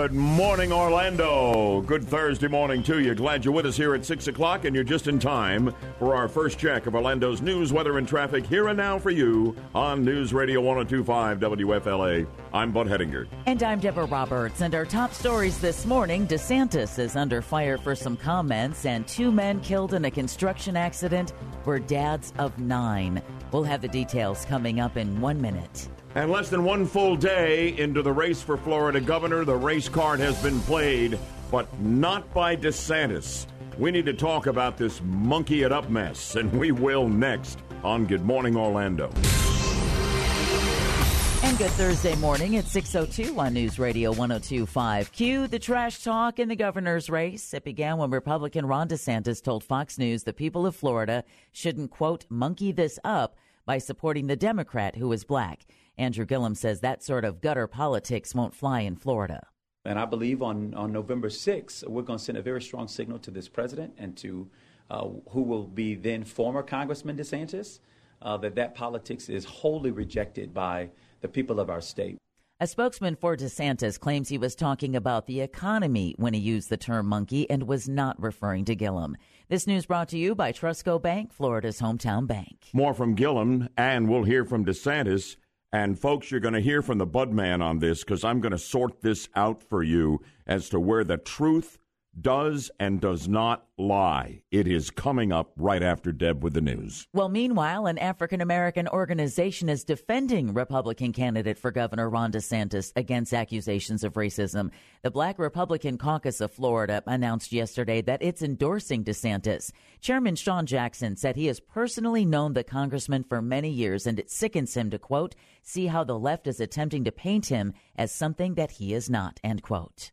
Good morning, Orlando. Good Thursday morning to you. Glad you're with us here at 6 o'clock, and you're just in time for our first check of Orlando's news, weather, and traffic here and now for you on News Radio 1025 WFLA. I'm Bud Hedinger. And I'm Deborah Roberts. And our top stories this morning DeSantis is under fire for some comments, and two men killed in a construction accident were dads of nine. We'll have the details coming up in one minute. And less than one full day into the race for Florida governor, the race card has been played, but not by DeSantis. We need to talk about this monkey it up mess, and we will next on Good Morning Orlando. And good Thursday morning at 6.02 on News Radio 102.5. Cue the trash talk in the governor's race. It began when Republican Ron DeSantis told Fox News the people of Florida shouldn't, quote, monkey this up by supporting the Democrat who is black. Andrew Gillum says that sort of gutter politics won't fly in Florida. And I believe on, on November 6th, we're going to send a very strong signal to this president and to uh, who will be then former Congressman DeSantis uh, that that politics is wholly rejected by the people of our state. A spokesman for DeSantis claims he was talking about the economy when he used the term monkey and was not referring to Gillum. This news brought to you by TrustCo Bank, Florida's hometown bank. More from Gillum, and we'll hear from DeSantis and folks, you're going to hear from the Budman on this because I'm going to sort this out for you as to where the truth does and does not lie. It is coming up right after Deb with the news. Well, meanwhile, an African American organization is defending Republican candidate for governor Ron DeSantis against accusations of racism. The Black Republican Caucus of Florida announced yesterday that it's endorsing DeSantis. Chairman Sean Jackson said he has personally known the congressman for many years and it sickens him to quote, see how the left is attempting to paint him as something that he is not, end quote.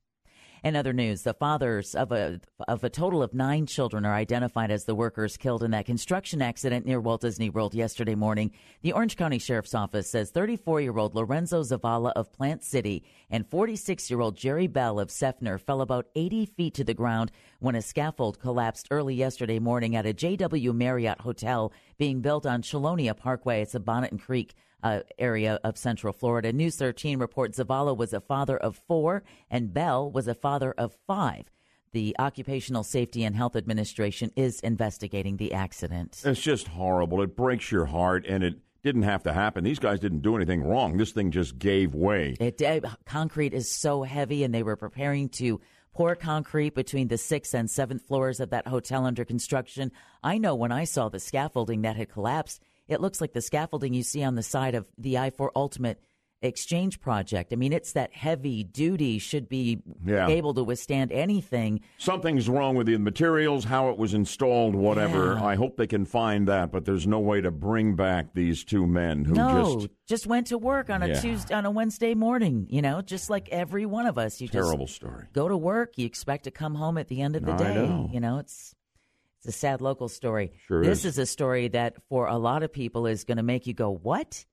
In other news, the fathers of a of a total of nine children are identified as the workers killed in that construction accident near Walt Disney World yesterday morning. The Orange County Sheriff's Office says 34 year old Lorenzo Zavala of Plant City and 46 year old Jerry Bell of Seffner fell about 80 feet to the ground when a scaffold collapsed early yesterday morning at a JW Marriott hotel being built on Chelonia Parkway. It's a Bonnet Creek uh, area of Central Florida. News 13 reports Zavala was a father of four and Bell was a father of five. The Occupational Safety and Health Administration is investigating the accident. It's just horrible. It breaks your heart, and it didn't have to happen. These guys didn't do anything wrong. This thing just gave way. It did. Concrete is so heavy, and they were preparing to pour concrete between the sixth and seventh floors of that hotel under construction. I know when I saw the scaffolding that had collapsed, it looks like the scaffolding you see on the side of the I 4 Ultimate exchange project. I mean, it's that heavy duty, should be yeah. able to withstand anything. Something's wrong with the materials, how it was installed, whatever. Yeah. I hope they can find that, but there's no way to bring back these two men who no, just just went to work on a yeah. Tuesday on a Wednesday morning, you know, just like every one of us. You Terrible story. Go to work, you expect to come home at the end of the day. Know. You know, it's it's a sad local story. Sure this is. is a story that for a lot of people is going to make you go, "What?"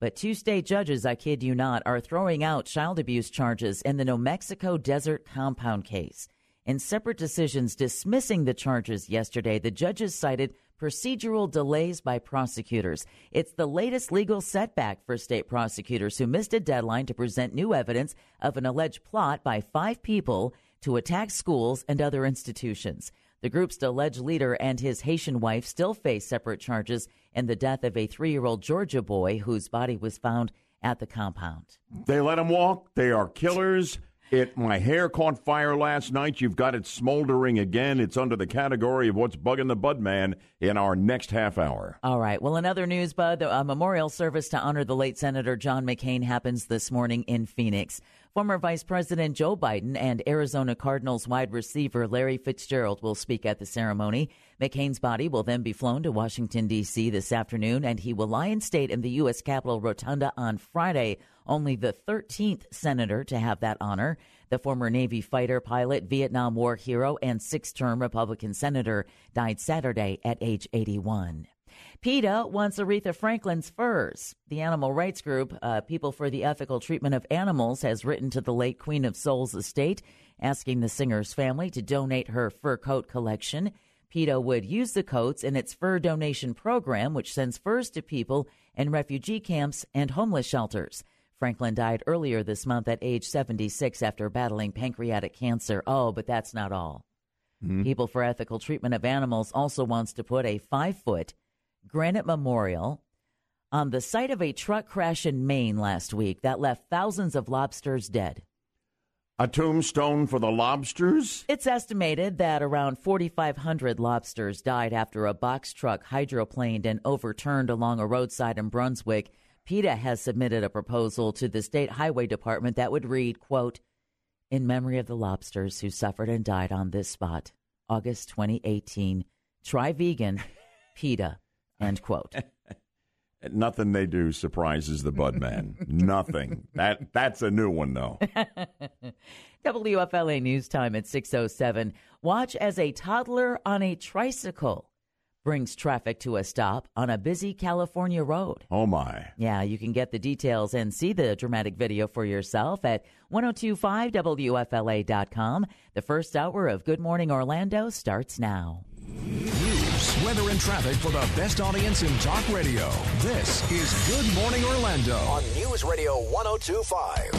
But two state judges, I kid you not, are throwing out child abuse charges in the New Mexico Desert Compound case. In separate decisions dismissing the charges yesterday, the judges cited procedural delays by prosecutors. It's the latest legal setback for state prosecutors who missed a deadline to present new evidence of an alleged plot by five people to attack schools and other institutions. The group's alleged leader and his Haitian wife still face separate charges in the death of a three year old Georgia boy whose body was found at the compound. They let him walk. They are killers. It my hair caught fire last night. You've got it smoldering again. It's under the category of what's bugging the bud man in our next half hour. All right. Well, in other news, Bud, a memorial service to honor the late Senator John McCain happens this morning in Phoenix. Former Vice President Joe Biden and Arizona Cardinals wide receiver Larry Fitzgerald will speak at the ceremony. McCain's body will then be flown to Washington, D.C. this afternoon, and he will lie in state in the U.S. Capitol Rotunda on Friday, only the 13th senator to have that honor. The former Navy fighter pilot, Vietnam War hero, and six term Republican senator died Saturday at age 81. PETA wants Aretha Franklin's furs. The animal rights group, uh, People for the Ethical Treatment of Animals, has written to the late Queen of Soul's estate asking the singer's family to donate her fur coat collection. PETA would use the coats in its fur donation program, which sends furs to people in refugee camps and homeless shelters. Franklin died earlier this month at age 76 after battling pancreatic cancer. Oh, but that's not all. Mm-hmm. People for Ethical Treatment of Animals also wants to put a five foot granite memorial on the site of a truck crash in Maine last week that left thousands of lobsters dead. A tombstone for the lobsters? It's estimated that around 4,500 lobsters died after a box truck hydroplaned and overturned along a roadside in Brunswick. PETA has submitted a proposal to the state highway department that would read, quote, in memory of the lobsters who suffered and died on this spot, August 2018. Try vegan, PETA, end quote. Nothing they do surprises the bud man. Nothing. That that's a new one though. WFLA news time at 6:07. Watch as a toddler on a tricycle brings traffic to a stop on a busy California road. Oh my. Yeah, you can get the details and see the dramatic video for yourself at 1025wfla.com. The first hour of Good Morning Orlando starts now weather, and traffic for the best audience in talk radio. This is Good Morning Orlando on News Radio 1025.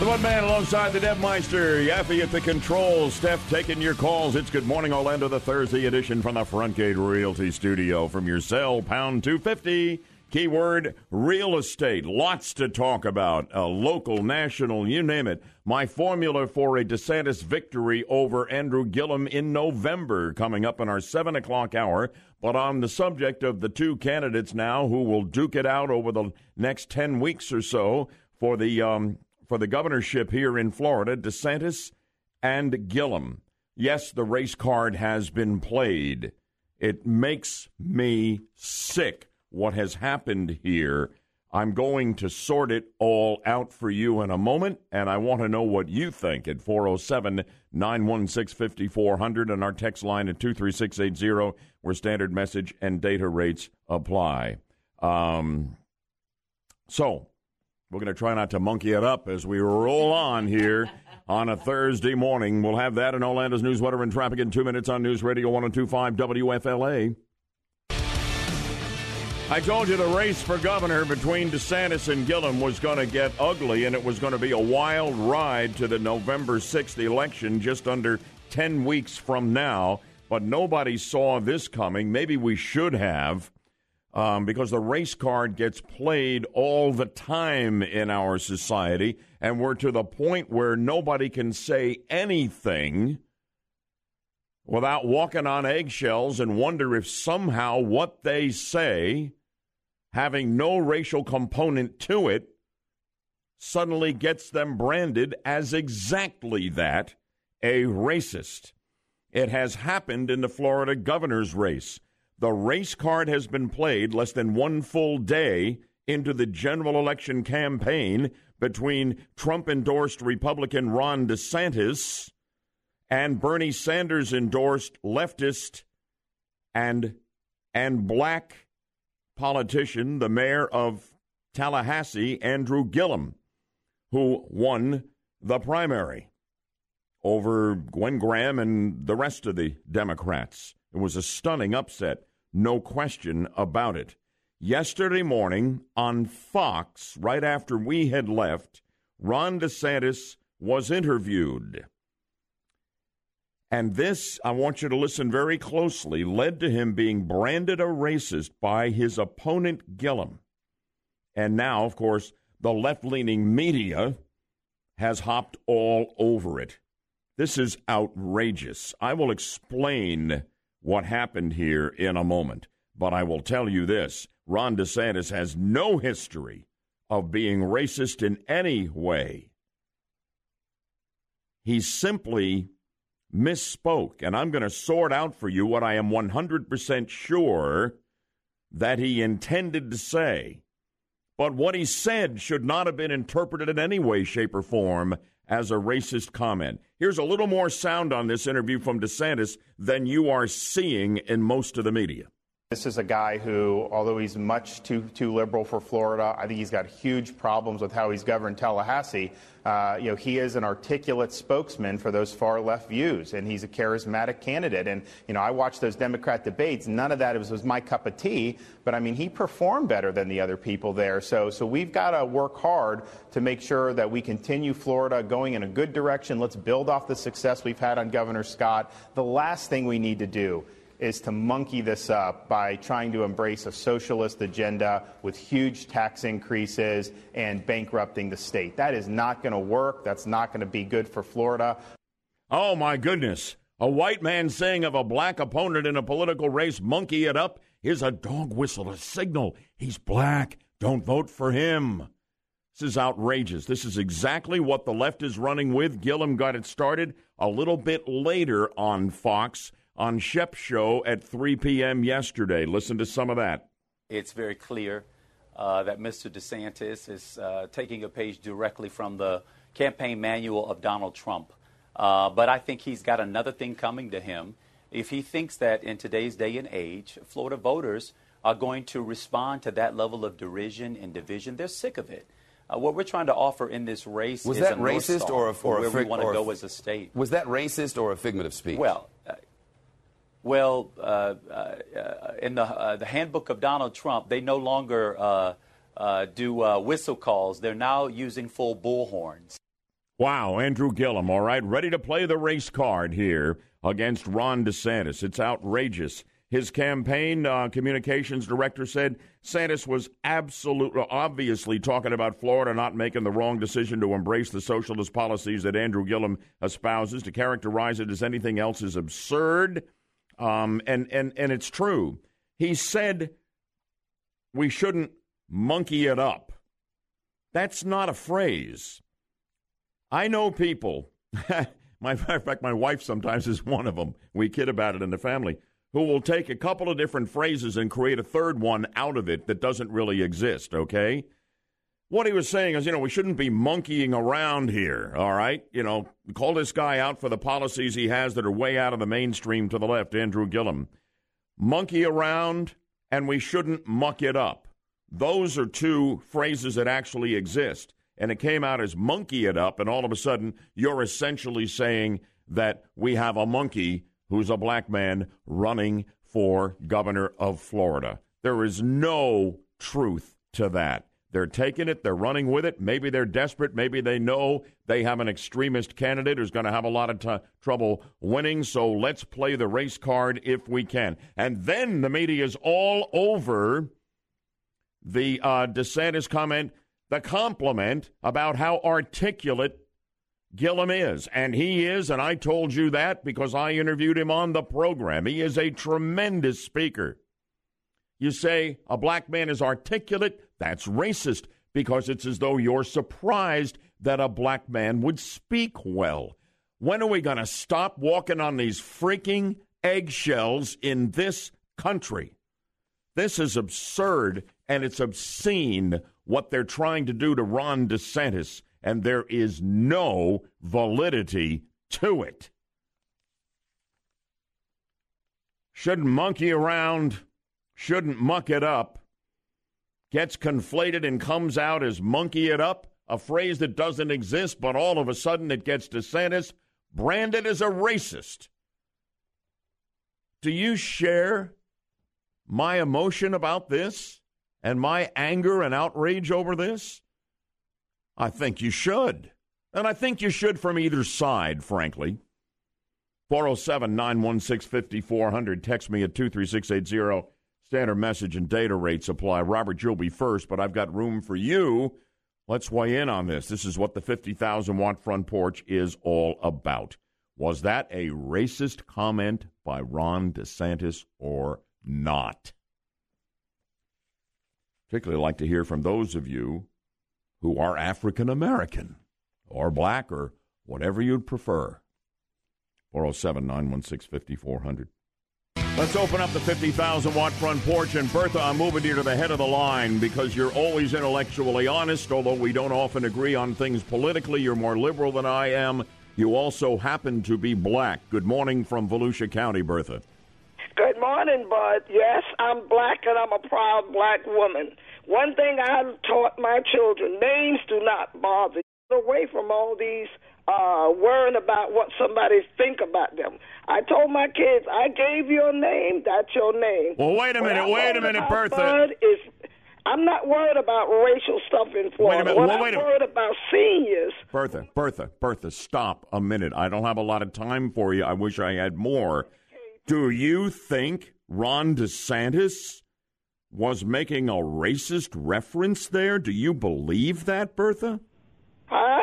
The one man alongside the Debmeister, Yaffee at the controls, Steph taking your calls. It's Good Morning Orlando, the Thursday edition from the Frontgate Realty Studio. From your cell, pound 250 Keyword real estate. Lots to talk about. Uh, local, national, you name it. My formula for a DeSantis victory over Andrew Gillum in November coming up in our 7 o'clock hour. But on the subject of the two candidates now who will duke it out over the next 10 weeks or so for the, um, for the governorship here in Florida, DeSantis and Gillum. Yes, the race card has been played. It makes me sick what has happened here. I'm going to sort it all out for you in a moment, and I want to know what you think at 407 916 5400 and our text line at 23680, where standard message and data rates apply. Um, so, we're going to try not to monkey it up as we roll on here on a Thursday morning. We'll have that in Orlando's news, weather, and traffic in two minutes on News Radio 1025 WFLA. I told you the race for governor between DeSantis and Gillum was going to get ugly, and it was going to be a wild ride to the November 6th election just under 10 weeks from now. But nobody saw this coming. Maybe we should have, um, because the race card gets played all the time in our society, and we're to the point where nobody can say anything without walking on eggshells and wonder if somehow what they say, having no racial component to it, suddenly gets them branded as exactly that a racist. It has happened in the Florida governor's race. The race card has been played less than one full day into the general election campaign between Trump endorsed Republican Ron DeSantis and Bernie Sanders endorsed leftist and and black politician, the mayor of Tallahassee, Andrew Gillum, who won the primary over Gwen Graham and the rest of the Democrats. It was a stunning upset, no question about it. Yesterday morning on Fox, right after we had left, Ron DeSantis was interviewed. And this, I want you to listen very closely, led to him being branded a racist by his opponent, Gillum. And now, of course, the left leaning media has hopped all over it. This is outrageous. I will explain what happened here in a moment, but I will tell you this Ron DeSantis has no history of being racist in any way. He simply misspoke. And I'm going to sort out for you what I am 100% sure that he intended to say. But what he said should not have been interpreted in any way, shape, or form as a racist comment. Here's a little more sound on this interview from DeSantis than you are seeing in most of the media. This is a guy who, although he's much too too liberal for Florida, I think he's got huge problems with how he's governed Tallahassee. Uh, you know, he is an articulate spokesman for those far left views, and he's a charismatic candidate. And you know, I watched those Democrat debates. None of that was, was my cup of tea, but I mean, he performed better than the other people there. So, so we've got to work hard to make sure that we continue Florida going in a good direction. Let's build off the success we've had on Governor Scott. The last thing we need to do is to monkey this up by trying to embrace a socialist agenda with huge tax increases and bankrupting the state. That is not going to work. That's not going to be good for Florida. Oh, my goodness. A white man saying of a black opponent in a political race, monkey it up, is a dog whistle, a signal. He's black. Don't vote for him. This is outrageous. This is exactly what the left is running with. Gillum got it started a little bit later on Fox on Shep's show at 3 p.m. yesterday. Listen to some of that. It's very clear uh, that Mr. DeSantis is uh, taking a page directly from the campaign manual of Donald Trump. Uh, but I think he's got another thing coming to him. If he thinks that in today's day and age, Florida voters are going to respond to that level of derision and division, they're sick of it. Uh, what we're trying to offer in this race was is that a racist or, a, or where we want to go as a state. Was that racist or a figment of speech? Well, uh, well, uh, uh, in the uh, the handbook of Donald Trump, they no longer uh, uh, do whistle calls. They're now using full bullhorns. Wow, Andrew Gillum, all right, ready to play the race card here against Ron DeSantis. It's outrageous. His campaign uh, communications director said Santis was absolutely, obviously talking about Florida not making the wrong decision to embrace the socialist policies that Andrew Gillum espouses. To characterize it as anything else is absurd. Um, and, and, and it's true. He said we shouldn't monkey it up. That's not a phrase. I know people, my, in fact, my wife sometimes is one of them. We kid about it in the family, who will take a couple of different phrases and create a third one out of it that doesn't really exist, okay? What he was saying is, you know, we shouldn't be monkeying around here, all right? You know, call this guy out for the policies he has that are way out of the mainstream to the left, Andrew Gillum. Monkey around, and we shouldn't muck it up. Those are two phrases that actually exist. And it came out as monkey it up, and all of a sudden, you're essentially saying that we have a monkey who's a black man running for governor of Florida. There is no truth to that. They're taking it, they're running with it. Maybe they're desperate. Maybe they know they have an extremist candidate who's going to have a lot of t- trouble winning. So let's play the race card if we can. And then the media is all over the uh, DeSantis comment, the compliment about how articulate Gillum is. And he is, and I told you that because I interviewed him on the program. He is a tremendous speaker. You say a black man is articulate, that's racist because it's as though you're surprised that a black man would speak well. When are we going to stop walking on these freaking eggshells in this country? This is absurd and it's obscene what they're trying to do to Ron DeSantis, and there is no validity to it. Shouldn't monkey around, shouldn't muck it up gets conflated and comes out as monkey it up, a phrase that doesn't exist, but all of a sudden it gets DeSantis branded as a racist. Do you share my emotion about this and my anger and outrage over this? I think you should. And I think you should from either side, frankly. 407 916 5400. Text me at 23680. Standard message and data rates apply. Robert, you'll be first, but I've got room for you. Let's weigh in on this. This is what the 50,000 watt front porch is all about. Was that a racist comment by Ron DeSantis or not? Particularly like to hear from those of you who are African American or black or whatever you'd prefer. 407 916 5400. Let's open up the 50,000 watt front porch. And Bertha, I'm moving you to the head of the line because you're always intellectually honest, although we don't often agree on things politically. You're more liberal than I am. You also happen to be black. Good morning from Volusia County, Bertha. Good morning, Bud. Yes, I'm black and I'm a proud black woman. One thing I've taught my children names do not bother. Get away from all these uh, worrying about what somebody think about them. I told my kids, I gave you a name, that's your name. Well, wait a minute, wait a minute, Bertha. Bud is, I'm not worried about racial stuff in Florida. Wait a minute, what well, I'm wait a- worried about seniors. Bertha, Bertha, Bertha, stop a minute. I don't have a lot of time for you. I wish I had more. Do you think Ron DeSantis was making a racist reference there? Do you believe that, Bertha? Huh?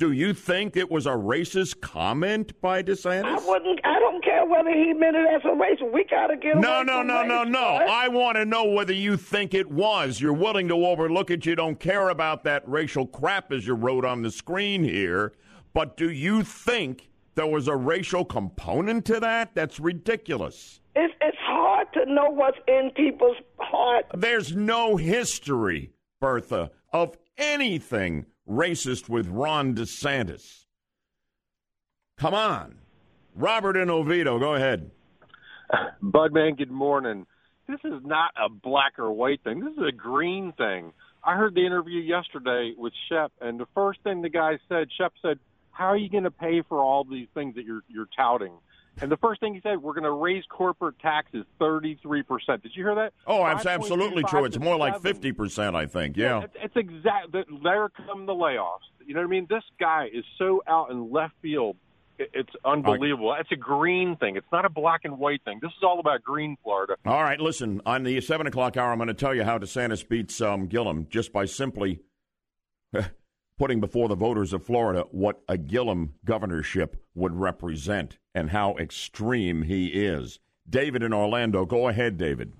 Do you think it was a racist comment by DeSantis? I wouldn't. I don't care whether he meant it as a race. We gotta get No, no, no, no, no. I want to know whether you think it was. You're willing to overlook it. You don't care about that racial crap as you wrote on the screen here. But do you think there was a racial component to that? That's ridiculous. It's it's hard to know what's in people's heart. There's no history, Bertha, of anything racist with Ron DeSantis. Come on. Robert and Oviedo, go ahead. Budman, good morning. This is not a black or white thing. This is a green thing. I heard the interview yesterday with Shep, and the first thing the guy said, Shep said, "How are you going to pay for all these things that you're you're touting?" And the first thing he said, "We're going to raise corporate taxes 33 percent." Did you hear that? Oh, that's absolutely true. It's more like 50%, I think. Yeah. It's, it's exact. There come the layoffs. You know what I mean? This guy is so out in left field. It's unbelievable. It's a green thing. It's not a black and white thing. This is all about green Florida. All right, listen, on the 7 o'clock hour, I'm going to tell you how DeSantis beats um, Gillum just by simply putting before the voters of Florida what a Gillum governorship would represent and how extreme he is. David in Orlando, go ahead, David.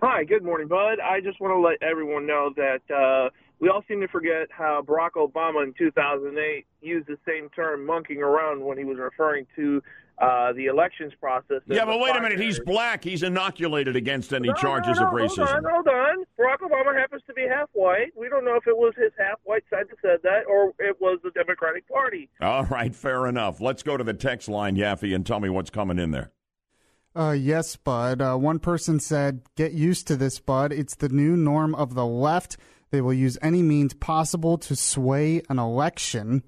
Hi, good morning, Bud. I just want to let everyone know that uh, we all seem to forget how Barack Obama in 2008 used the same term "monkeying around" when he was referring to uh, the elections process. Yeah, but wait a minute. He's black. He's inoculated against any No, charges no, of racism. Hold on, hold on. Barack Obama happens to be half white. We don't know if it was his half white side that said that or it was the Democratic Party. All right, fair enough. Let's go to the text line, Yaffee, and tell me what's coming in there. Uh, yes, Bud. Uh, one person said, Get used to this, Bud. It's the new norm of the left. They will use any means possible to sway an election.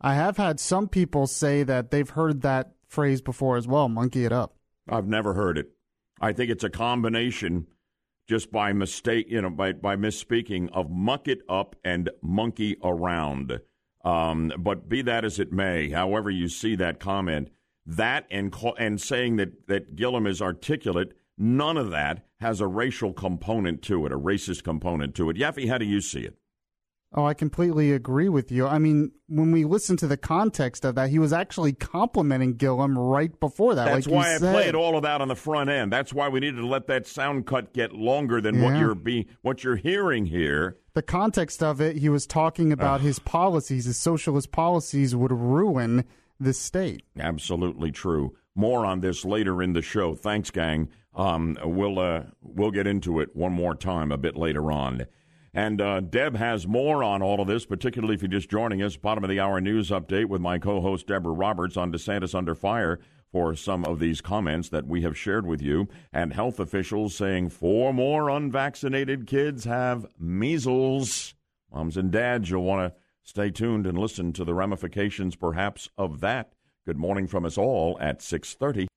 I have had some people say that they've heard that phrase before as well monkey it up. I've never heard it. I think it's a combination, just by mistake, you know, by by misspeaking of muck it up and monkey around. Um, but be that as it may, however you see that comment, that and and saying that that Gillum is articulate, none of that has a racial component to it, a racist component to it. Yaffee, how do you see it? Oh, I completely agree with you. I mean, when we listen to the context of that, he was actually complimenting Gillum right before that. That's like you why I said. played all of that on the front end. That's why we needed to let that sound cut get longer than what you're be what you're hearing here. the context of it, he was talking about his policies, his socialist policies would ruin the state. Absolutely true. More on this later in the show. Thanks, gang. Um, we'll uh, we'll get into it one more time a bit later on. And uh, Deb has more on all of this, particularly if you're just joining us. Bottom of the hour news update with my co-host Deborah Roberts on DeSantis under fire for some of these comments that we have shared with you, and health officials saying four more unvaccinated kids have measles. Moms and dads, you'll want to stay tuned and listen to the ramifications, perhaps, of that. Good morning from us all at 6:30.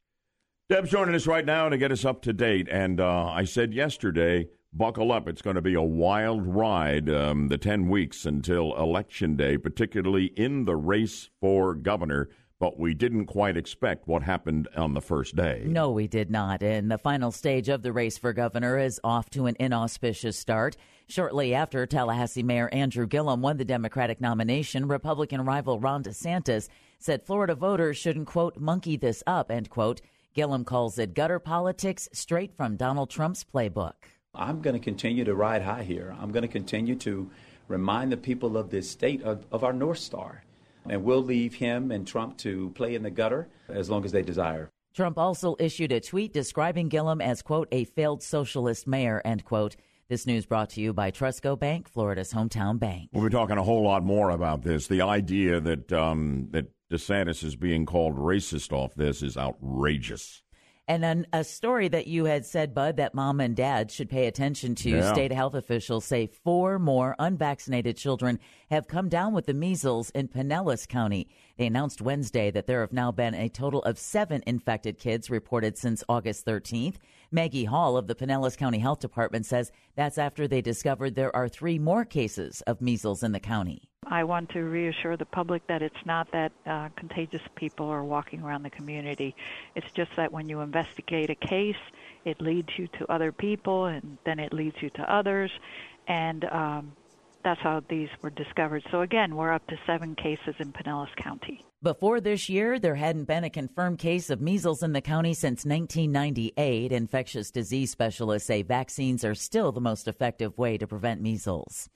Deb's joining us right now to get us up to date, and uh, I said yesterday, buckle up. It's going to be a wild ride, um, the 10 weeks until Election Day, particularly in the race for governor. But we didn't quite expect what happened on the first day. No, we did not. And the final stage of the race for governor is off to an inauspicious start. Shortly after Tallahassee Mayor Andrew Gillum won the Democratic nomination, Republican rival Ron DeSantis said Florida voters shouldn't, quote, monkey this up, end quote. Gillum calls it gutter politics straight from Donald Trump's playbook. I'm going to continue to ride high here. I'm going to continue to remind the people of this state of, of our North Star. And we'll leave him and Trump to play in the gutter as long as they desire. Trump also issued a tweet describing Gillum as, quote, a failed socialist mayor, end quote. This news brought to you by TrustCo Bank, Florida's hometown bank. We'll be talking a whole lot more about this. The idea that um, that DeSantis is being called racist off this is outrageous. And then a story that you had said, Bud, that mom and dad should pay attention to. Yeah. State health officials say four more unvaccinated children have come down with the measles in Pinellas County. They announced Wednesday that there have now been a total of seven infected kids reported since August 13th. Maggie Hall of the Pinellas County Health Department says that's after they discovered there are three more cases of measles in the county. I want to reassure the public that it's not that uh, contagious people are walking around the community. It's just that when you investigate a case, it leads you to other people, and then it leads you to others, and um, that's how these were discovered. So again, we're up to seven cases in Pinellas County. Before this year, there hadn't been a confirmed case of measles in the county since 1998. Infectious disease specialists say vaccines are still the most effective way to prevent measles.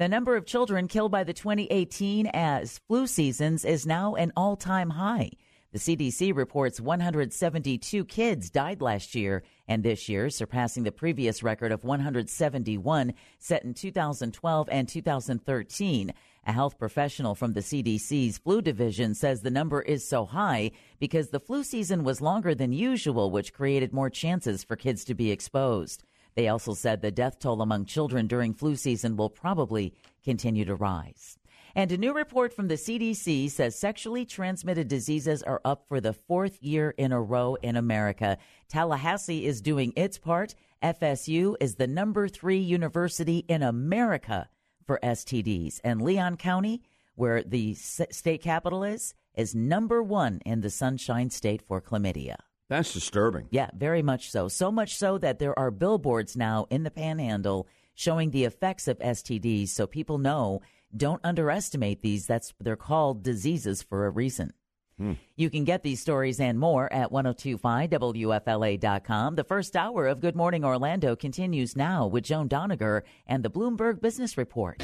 The number of children killed by the 2018 as flu seasons is now an all time high. The CDC reports 172 kids died last year and this year, surpassing the previous record of 171 set in 2012 and 2013. A health professional from the CDC's flu division says the number is so high because the flu season was longer than usual, which created more chances for kids to be exposed. They also said the death toll among children during flu season will probably continue to rise. And a new report from the CDC says sexually transmitted diseases are up for the fourth year in a row in America. Tallahassee is doing its part. FSU is the number three university in America for STDs. And Leon County, where the state capital is, is number one in the Sunshine State for chlamydia. That's disturbing. Yeah, very much so. So much so that there are billboards now in the panhandle showing the effects of STDs so people know don't underestimate these. That's they're called diseases for a reason. Hmm. You can get these stories and more at 1025wfla.com. The first hour of Good Morning Orlando continues now with Joan Doniger and the Bloomberg Business Report.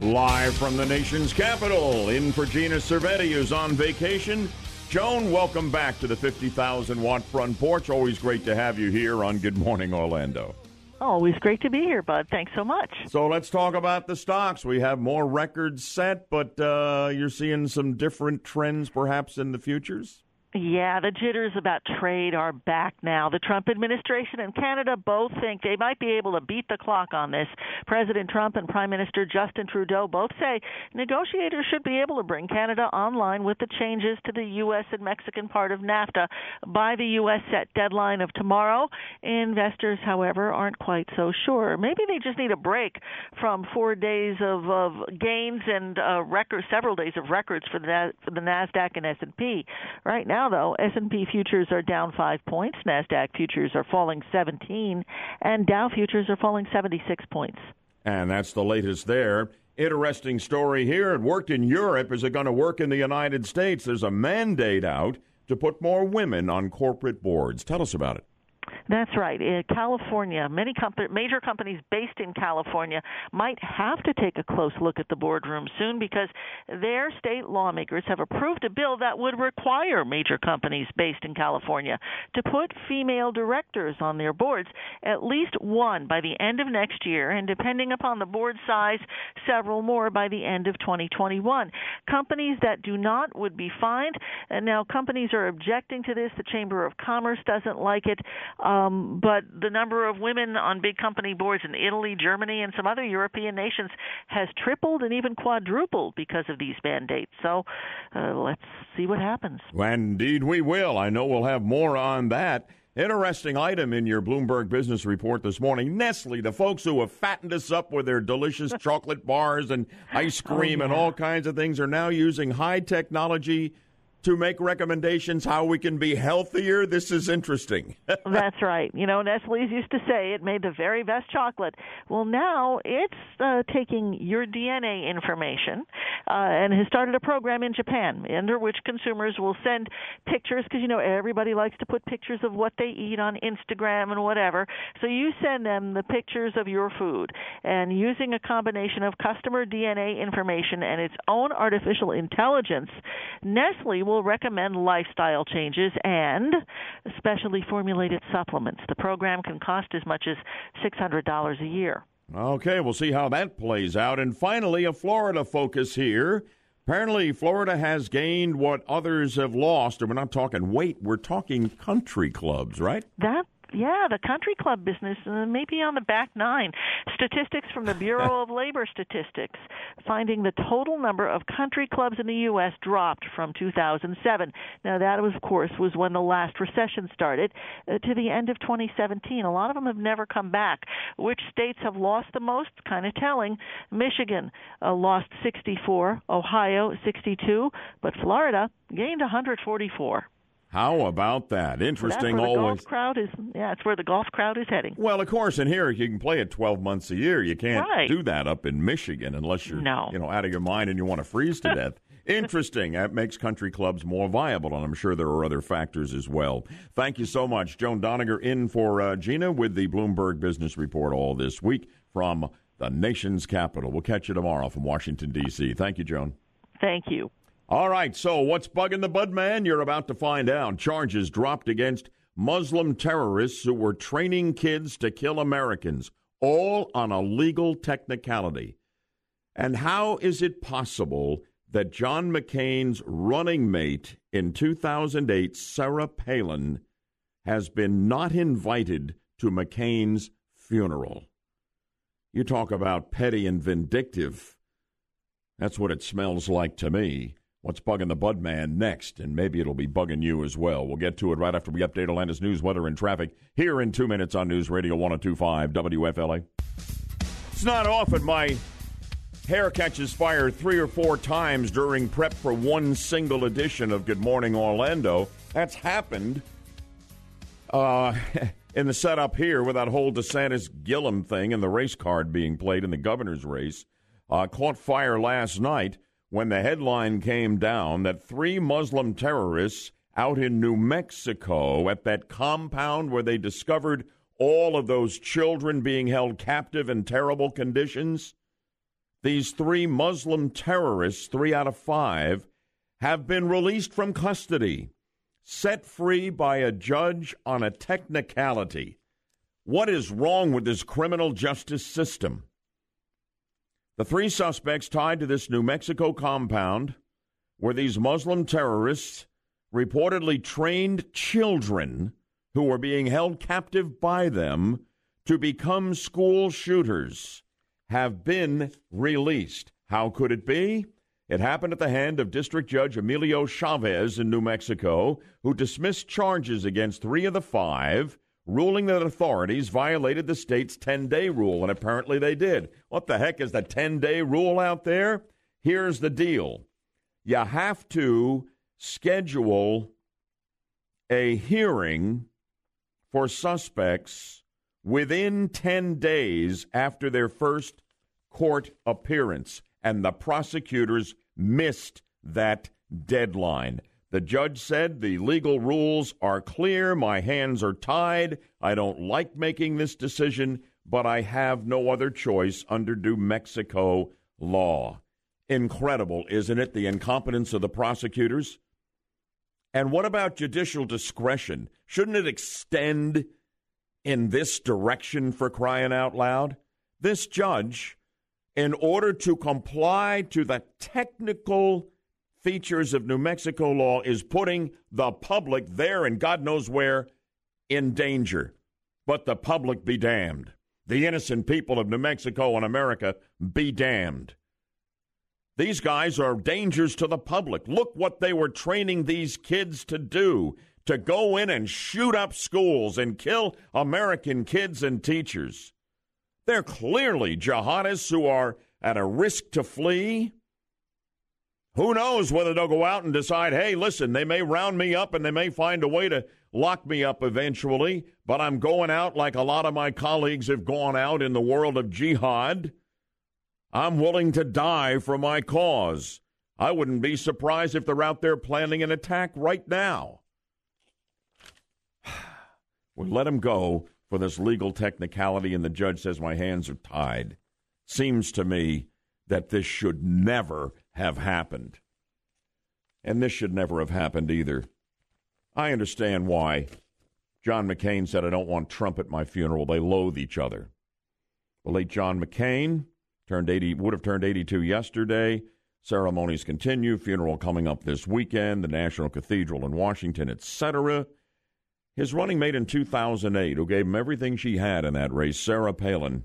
Live from the nation's capital, in for Gina Cervetti, who's on vacation. Joan, welcome back to the 50,000 watt front porch. Always great to have you here on Good Morning Orlando. Always great to be here, Bud. Thanks so much. So let's talk about the stocks. We have more records set, but uh, you're seeing some different trends perhaps in the futures? Yeah, the jitters about trade are back now. The Trump administration and Canada both think they might be able to beat the clock on this. President Trump and Prime Minister Justin Trudeau both say negotiators should be able to bring Canada online with the changes to the U.S. and Mexican part of NAFTA by the U.S. set deadline of tomorrow. Investors, however, aren't quite so sure. Maybe they just need a break from four days of, of gains and uh, several days of records for the, for the Nasdaq and S&P. Right now now, though, S&P futures are down 5 points, Nasdaq futures are falling 17, and Dow futures are falling 76 points. And that's the latest there. Interesting story here. It worked in Europe. Is it going to work in the United States? There's a mandate out to put more women on corporate boards. Tell us about it. That's right. In California, many comp- major companies based in California might have to take a close look at the boardroom soon because their state lawmakers have approved a bill that would require major companies based in California to put female directors on their boards, at least one by the end of next year, and depending upon the board size, several more by the end of 2021. Companies that do not would be fined. And now companies are objecting to this. The Chamber of Commerce doesn't like it. Um, but the number of women on big company boards in Italy, Germany, and some other European nations has tripled and even quadrupled because of these mandates. So uh, let's see what happens. Indeed, we will. I know we'll have more on that. Interesting item in your Bloomberg Business Report this morning. Nestle, the folks who have fattened us up with their delicious chocolate bars and ice cream oh, yeah. and all kinds of things, are now using high technology to make recommendations how we can be healthier. This is interesting. That's right. You know, Nestle's used to say it made the very best chocolate. Well, now it's uh, taking your DNA information uh, and has started a program in Japan under which consumers will send pictures because you know everybody likes to put pictures of what they eat on Instagram and whatever. So you send them the pictures of your food and using a combination of customer DNA information and its own artificial intelligence, Nestle will recommend lifestyle changes and specially formulated supplements. The program can cost as much as $600 a year. Okay, we'll see how that plays out. And finally, a Florida focus here. Apparently, Florida has gained what others have lost, and we're not talking weight, we're talking country clubs, right? That yeah, the country club business uh, may be on the back nine. Statistics from the Bureau of Labor Statistics finding the total number of country clubs in the U.S. dropped from 2007. Now, that, was, of course, was when the last recession started uh, to the end of 2017. A lot of them have never come back. Which states have lost the most? Kind of telling. Michigan uh, lost 64, Ohio 62, but Florida gained 144. How about that? Interesting. Well, always. The golf crowd is yeah, it's where the golf crowd is heading. Well, of course, and here you can play it twelve months a year. You can't right. do that up in Michigan unless you're no. you know out of your mind and you want to freeze to death. Interesting. That makes country clubs more viable, and I'm sure there are other factors as well. Thank you so much, Joan Doniger, in for uh, Gina with the Bloomberg Business Report all this week from the nation's capital. We'll catch you tomorrow from Washington D.C. Thank you, Joan. Thank you. All right, so what's bugging the Bud Man? You're about to find out. Charges dropped against Muslim terrorists who were training kids to kill Americans, all on a legal technicality. And how is it possible that John McCain's running mate in 2008, Sarah Palin, has been not invited to McCain's funeral? You talk about petty and vindictive. That's what it smells like to me. What's bugging the Bud Man next? And maybe it'll be bugging you as well. We'll get to it right after we update Atlanta's news, weather, and traffic here in two minutes on News Radio 1025 WFLA. It's not often my hair catches fire three or four times during prep for one single edition of Good Morning Orlando. That's happened uh, in the setup here with that whole DeSantis Gillum thing and the race card being played in the governor's race. Uh, caught fire last night when the headline came down that three Muslim terrorists out in New Mexico at that compound where they discovered all of those children being held captive in terrible conditions. These three Muslim terrorists, three out of five, have been released from custody, set free by a judge on a technicality. What is wrong with this criminal justice system? The three suspects tied to this New Mexico compound were these Muslim terrorists reportedly trained children who were being held captive by them to become school shooters have been released. How could it be? It happened at the hand of District Judge Emilio Chavez in New Mexico, who dismissed charges against three of the five ruling that authorities violated the state's 10 day rule, and apparently they did. What the heck is the 10 day rule out there? Here's the deal you have to schedule a hearing for suspects within 10 days after their first court appearance, and the prosecutors missed that deadline. The judge said the legal rules are clear. My hands are tied. I don't like making this decision, but I have no other choice under New Mexico law. Incredible, isn't it? The incompetence of the prosecutors. And what about judicial discretion? Shouldn't it extend in this direction for crying out loud? This judge, in order to comply to the technical features of New Mexico law is putting the public there and God knows where in danger. But the public be damned. The innocent people of New Mexico and America be damned. These guys are dangers to the public. Look what they were training these kids to do to go in and shoot up schools and kill American kids and teachers. They're clearly jihadists who are at a risk to flee who knows whether they'll go out and decide, hey, listen, they may round me up and they may find a way to lock me up eventually, but I'm going out like a lot of my colleagues have gone out in the world of jihad. I'm willing to die for my cause. I wouldn't be surprised if they're out there planning an attack right now. we let them go for this legal technicality, and the judge says my hands are tied. Seems to me that this should never have happened. And this should never have happened either. I understand why. John McCain said, I don't want Trump at my funeral. They loathe each other. The late John McCain turned 80, would have turned 82 yesterday. Ceremonies continue. Funeral coming up this weekend. The National Cathedral in Washington, etc. His running mate in 2008, who gave him everything she had in that race, Sarah Palin,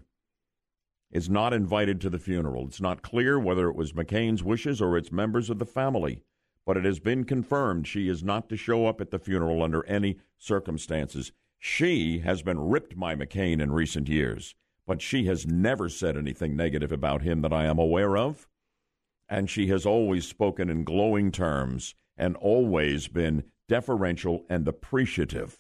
is not invited to the funeral. It's not clear whether it was McCain's wishes or it's members of the family, but it has been confirmed she is not to show up at the funeral under any circumstances. She has been ripped by McCain in recent years, but she has never said anything negative about him that I am aware of. And she has always spoken in glowing terms and always been deferential and appreciative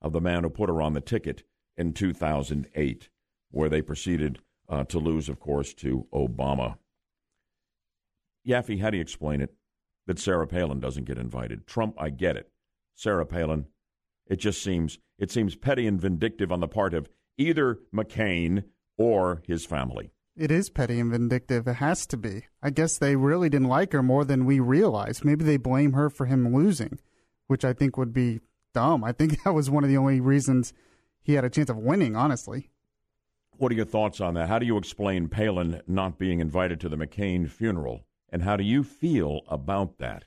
of the man who put her on the ticket in 2008, where they proceeded uh, to lose, of course, to Obama. Yaffee, how do you explain it that Sarah Palin doesn't get invited? Trump, I get it. Sarah Palin, it just seems it seems petty and vindictive on the part of either McCain or his family. It is petty and vindictive. It has to be. I guess they really didn't like her more than we realize. Maybe they blame her for him losing, which I think would be dumb. I think that was one of the only reasons he had a chance of winning, honestly. What are your thoughts on that? How do you explain Palin not being invited to the McCain funeral? And how do you feel about that?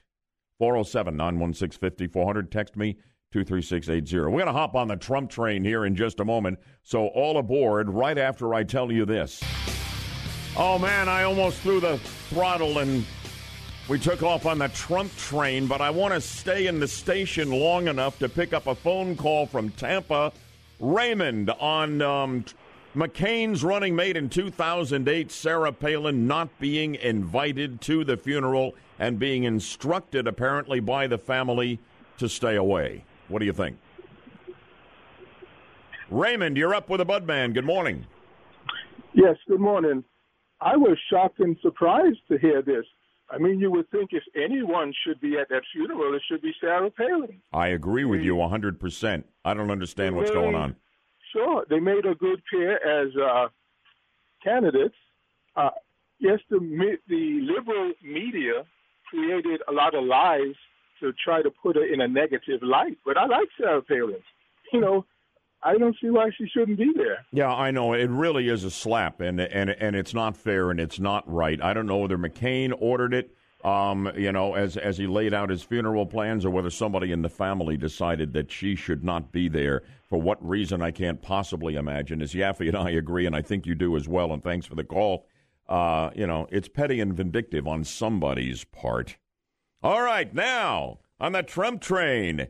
407 916 5400. Text me 23680. We're going to hop on the Trump train here in just a moment. So, all aboard right after I tell you this. Oh, man, I almost threw the throttle and we took off on the Trump train, but I want to stay in the station long enough to pick up a phone call from Tampa. Raymond on um, McCain's running mate in 2008, Sarah Palin, not being invited to the funeral and being instructed, apparently, by the family to stay away. What do you think? Raymond, you're up with a Budman. Good morning. Yes, good morning. I was shocked and surprised to hear this. I mean, you would think if anyone should be at that funeral, it should be Sarah Palin. I agree with you 100%. I don't understand what's going on. Sure, they made a good pair as uh, candidates. Uh, yes, the the liberal media created a lot of lies to try to put her in a negative light, but I like Sarah Palin. You know, I don't see why she shouldn't be there. Yeah, I know it really is a slap, and and and it's not fair, and it's not right. I don't know whether McCain ordered it um, you know, as as he laid out his funeral plans, or whether somebody in the family decided that she should not be there. For what reason, I can't possibly imagine. As Yaffee and I agree, and I think you do as well. And thanks for the call. Uh, you know, it's petty and vindictive on somebody's part. All right, now on the Trump train.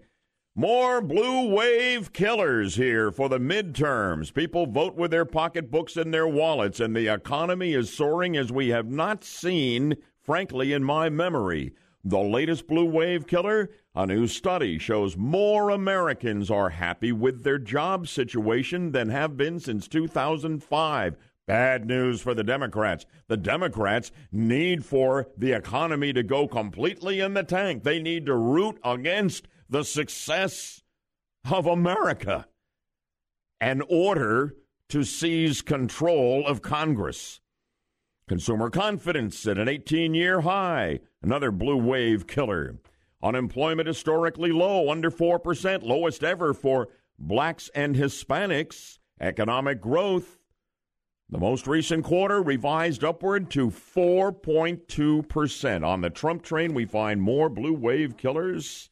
More blue wave killers here for the midterms. People vote with their pocketbooks and their wallets, and the economy is soaring as we have not seen frankly, in my memory. The latest blue wave killer? A new study shows more Americans are happy with their job situation than have been since 2005. Bad news for the Democrats. The Democrats need for the economy to go completely in the tank. They need to root against the success of America in order to seize control of Congress. Consumer confidence at an 18 year high, another blue wave killer. Unemployment historically low, under 4%, lowest ever for blacks and Hispanics. Economic growth, the most recent quarter revised upward to 4.2%. On the Trump train, we find more blue wave killers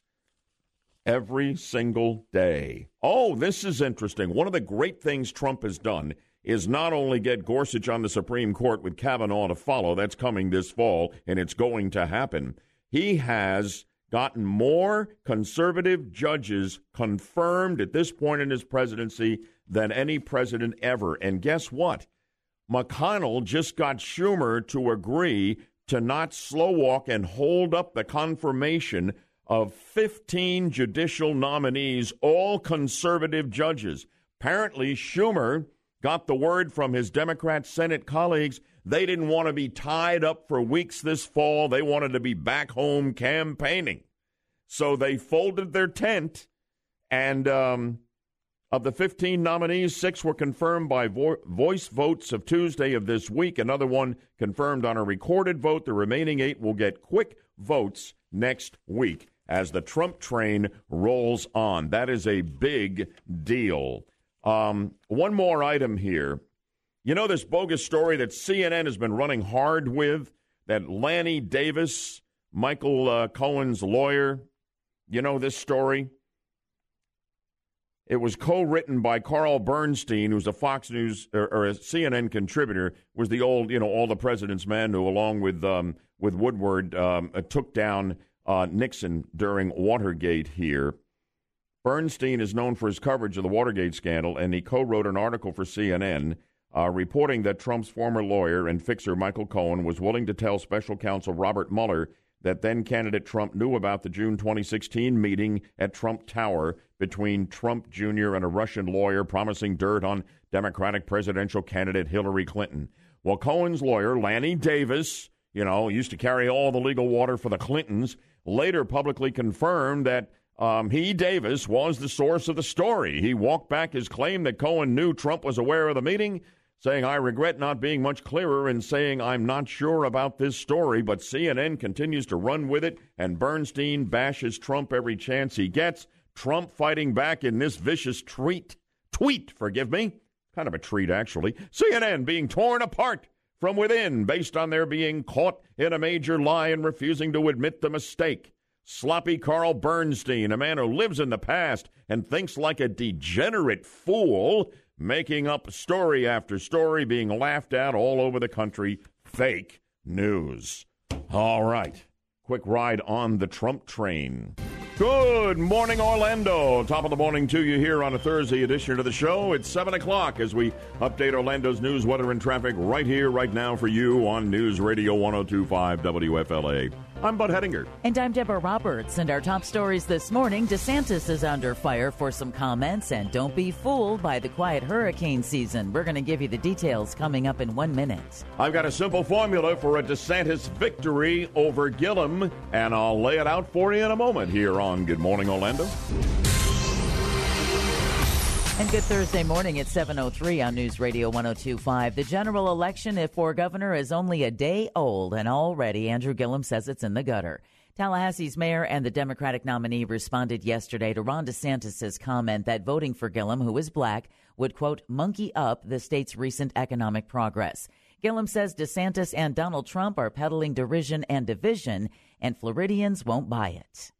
every single day. Oh, this is interesting. One of the great things Trump has done is not only get Gorsuch on the Supreme Court with Kavanaugh to follow, that's coming this fall, and it's going to happen. He has gotten more conservative judges confirmed at this point in his presidency than any president ever. And guess what? McConnell just got Schumer to agree to not slow walk and hold up the confirmation of 15 judicial nominees, all conservative judges. Apparently, Schumer got the word from his Democrat Senate colleagues they didn't want to be tied up for weeks this fall. They wanted to be back home campaigning. So they folded their tent, and um, of the 15 nominees, six were confirmed by vo- voice votes of Tuesday of this week. Another one confirmed on a recorded vote. The remaining eight will get quick votes next week as the Trump train rolls on. That is a big deal. Um, one more item here. You know this bogus story that CNN has been running hard with that Lanny Davis, Michael uh, Cohen's lawyer, you know this story? It was co-written by Carl Bernstein, who's a Fox News or, or, a CNN contributor. Was the old, you know, all the president's men who, along with um, with Woodward, um, uh, took down uh, Nixon during Watergate. Here, Bernstein is known for his coverage of the Watergate scandal, and he co-wrote an article for CNN uh, reporting that Trump's former lawyer and fixer Michael Cohen was willing to tell Special Counsel Robert Mueller that then candidate Trump knew about the June 2016 meeting at Trump Tower between Trump Jr. and a Russian lawyer promising dirt on Democratic presidential candidate Hillary Clinton. Well, Cohen's lawyer, Lanny Davis, you know, used to carry all the legal water for the Clintons, later publicly confirmed that um, he, Davis, was the source of the story. He walked back his claim that Cohen knew Trump was aware of the meeting saying, I regret not being much clearer in saying I'm not sure about this story, but CNN continues to run with it, and Bernstein bashes Trump every chance he gets. Trump fighting back in this vicious tweet. Tweet, forgive me. Kind of a treat, actually. CNN being torn apart from within based on their being caught in a major lie and refusing to admit the mistake. Sloppy Carl Bernstein, a man who lives in the past and thinks like a degenerate fool, making up story after story, being laughed at all over the country. Fake news. All right. Quick ride on the Trump train. Good morning, Orlando. Top of the morning to you here on a Thursday edition of the show. It's 7 o'clock as we update Orlando's news, weather, and traffic right here, right now for you on News Radio 1025 WFLA. I'm Bud Hedinger. And I'm Deborah Roberts. And our top stories this morning DeSantis is under fire for some comments, and don't be fooled by the quiet hurricane season. We're going to give you the details coming up in one minute. I've got a simple formula for a DeSantis victory over Gillum, and I'll lay it out for you in a moment here on Good Morning Orlando. And good Thursday morning at 7.03 on News Radio 102.5. The general election, if for governor, is only a day old, and already Andrew Gillum says it's in the gutter. Tallahassee's mayor and the Democratic nominee responded yesterday to Ron DeSantis' comment that voting for Gillum, who is black, would, quote, monkey up the state's recent economic progress. Gillum says DeSantis and Donald Trump are peddling derision and division, and Floridians won't buy it.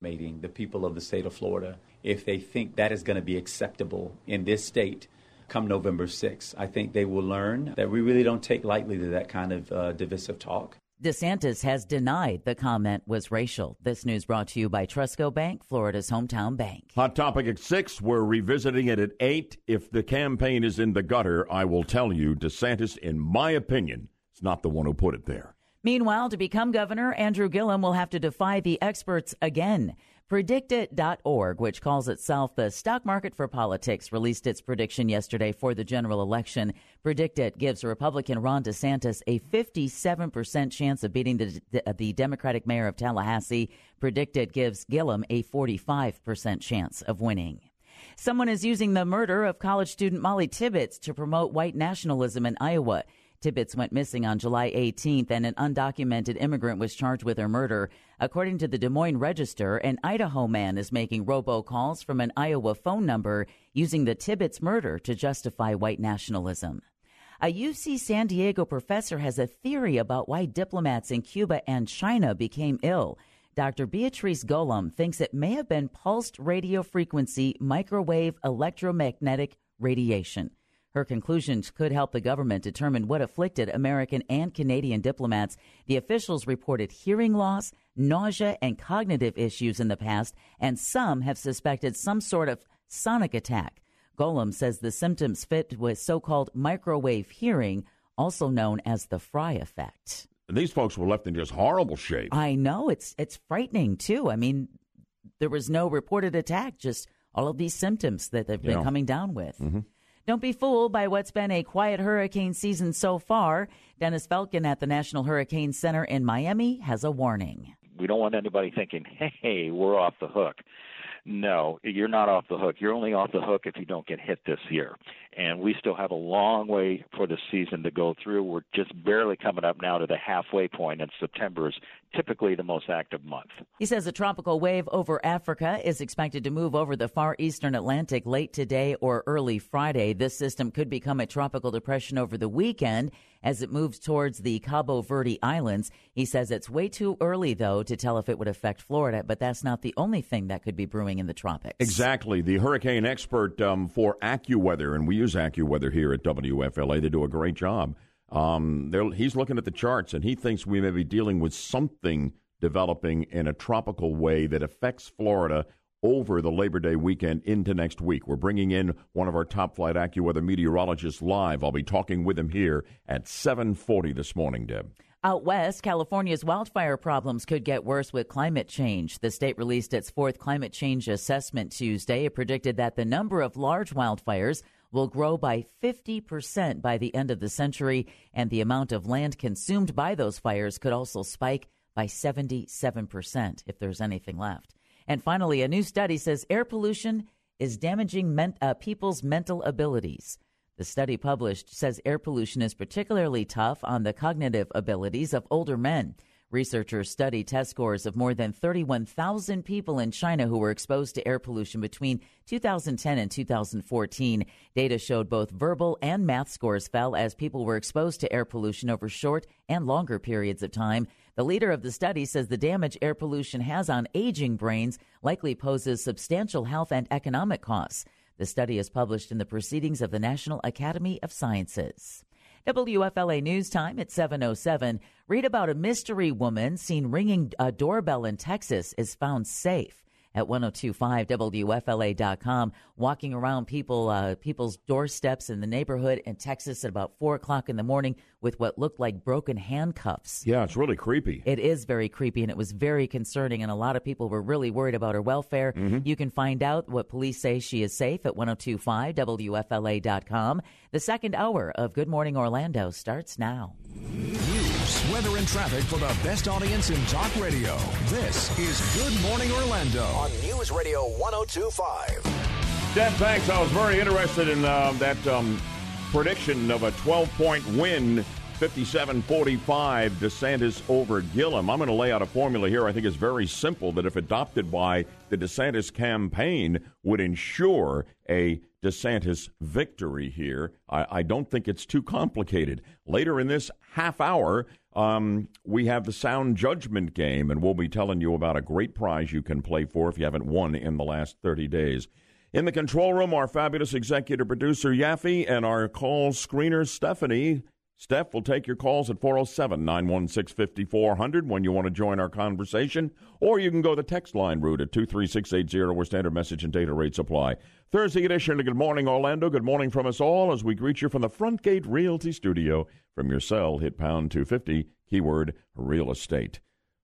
Meeting The people of the state of Florida if they think that is going to be acceptable in this state come November 6th. I think they will learn that we really don't take lightly to that kind of uh, divisive talk. DeSantis has denied the comment was racial. This news brought to you by TrustCo Bank, Florida's hometown bank. Hot topic at 6. We're revisiting it at 8. If the campaign is in the gutter, I will tell you DeSantis, in my opinion, is not the one who put it there. Meanwhile, to become governor, Andrew Gillum will have to defy the experts again. Predictit.org, which calls itself the stock market for politics, released its prediction yesterday for the general election. Predictit gives Republican Ron DeSantis a 57% chance of beating the, the, the Democratic mayor of Tallahassee. Predictit gives Gillum a 45% chance of winning. Someone is using the murder of college student Molly Tibbetts to promote white nationalism in Iowa. Tibbetts went missing on July 18th, and an undocumented immigrant was charged with her murder. According to the Des Moines Register, an Idaho man is making robocalls from an Iowa phone number using the Tibbetts murder to justify white nationalism. A UC San Diego professor has a theory about why diplomats in Cuba and China became ill. Dr. Beatrice Golomb thinks it may have been pulsed radio frequency microwave electromagnetic radiation. Her conclusions could help the government determine what afflicted American and Canadian diplomats. The officials reported hearing loss, nausea, and cognitive issues in the past, and some have suspected some sort of sonic attack. Golomb says the symptoms fit with so called microwave hearing, also known as the Fry effect. These folks were left in just horrible shape. I know. It's, it's frightening, too. I mean, there was no reported attack, just all of these symptoms that they've been coming down with. Mm-hmm. Don't be fooled by what's been a quiet hurricane season so far. Dennis Feltgen at the National Hurricane Center in Miami has a warning. We don't want anybody thinking, hey, we're off the hook. No, you're not off the hook. You're only off the hook if you don't get hit this year. And we still have a long way for the season to go through. We're just barely coming up now to the halfway point, and September is typically the most active month. He says a tropical wave over Africa is expected to move over the far eastern Atlantic late today or early Friday. This system could become a tropical depression over the weekend as it moves towards the Cabo Verde Islands. He says it's way too early, though, to tell if it would affect Florida, but that's not the only thing that could be brewing in the tropics. Exactly. The hurricane expert um, for AccuWeather, and we use AccuWeather here at WFLA, they do a great job. Um, he's looking at the charts, and he thinks we may be dealing with something developing in a tropical way that affects Florida over the Labor Day weekend into next week. We're bringing in one of our top flight AccuWeather meteorologists live. I'll be talking with him here at 7:40 this morning, Deb. Out west, California's wildfire problems could get worse with climate change. The state released its fourth climate change assessment Tuesday. It predicted that the number of large wildfires will grow by 50% by the end of the century, and the amount of land consumed by those fires could also spike by 77% if there's anything left. And finally, a new study says air pollution is damaging men- uh, people's mental abilities. The study published says air pollution is particularly tough on the cognitive abilities of older men. Researchers studied test scores of more than 31,000 people in China who were exposed to air pollution between 2010 and 2014. Data showed both verbal and math scores fell as people were exposed to air pollution over short and longer periods of time. The leader of the study says the damage air pollution has on aging brains likely poses substantial health and economic costs. The study is published in the Proceedings of the National Academy of Sciences. WFLA News Time at 7:07. Read about a mystery woman seen ringing a doorbell in Texas is found safe at 1025wfla.com, walking around people uh, people's doorsteps in the neighborhood in Texas at about four o'clock in the morning with what looked like broken handcuffs. Yeah, it's really creepy. It is very creepy, and it was very concerning, and a lot of people were really worried about her welfare. Mm-hmm. You can find out what police say she is safe at 1025wfla.com. The second hour of Good Morning Orlando starts now. News, weather, and traffic for the best audience in talk radio. This is Good Morning Orlando on News Radio 1025. Dan, thanks. I was very interested in uh, that um, prediction of a 12 point win 57 45 DeSantis over Gillum. I'm going to lay out a formula here I think is very simple that, if adopted by the DeSantis campaign, would ensure a DeSantis victory here. I, I don't think it's too complicated. Later in this half hour, um, we have the sound judgment game, and we'll be telling you about a great prize you can play for if you haven't won in the last 30 days. In the control room, our fabulous executive producer, Yaffee, and our call screener, Stephanie. Steph will take your calls at 407 916 5400 when you want to join our conversation, or you can go the text line route at 23680 where standard message and data rates apply. Thursday edition Good Morning Orlando. Good morning from us all as we greet you from the Front Gate Realty Studio. From your cell, hit pound 250, keyword real estate.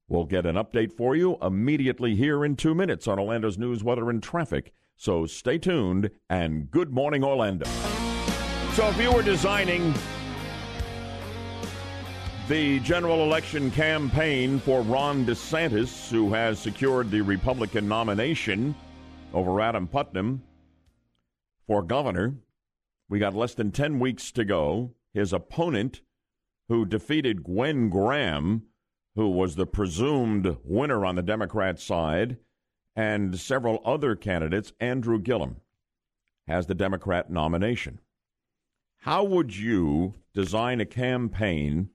We'll get an update for you immediately here in two minutes on Orlando's news, weather, and traffic. So stay tuned and good morning, Orlando. So if you were designing the general election campaign for Ron DeSantis, who has secured the Republican nomination over Adam Putnam for governor. We got less than 10 weeks to go. His opponent, who defeated Gwen Graham, who was the presumed winner on the Democrat side, and several other candidates, Andrew Gillum, has the Democrat nomination. How would you design a campaign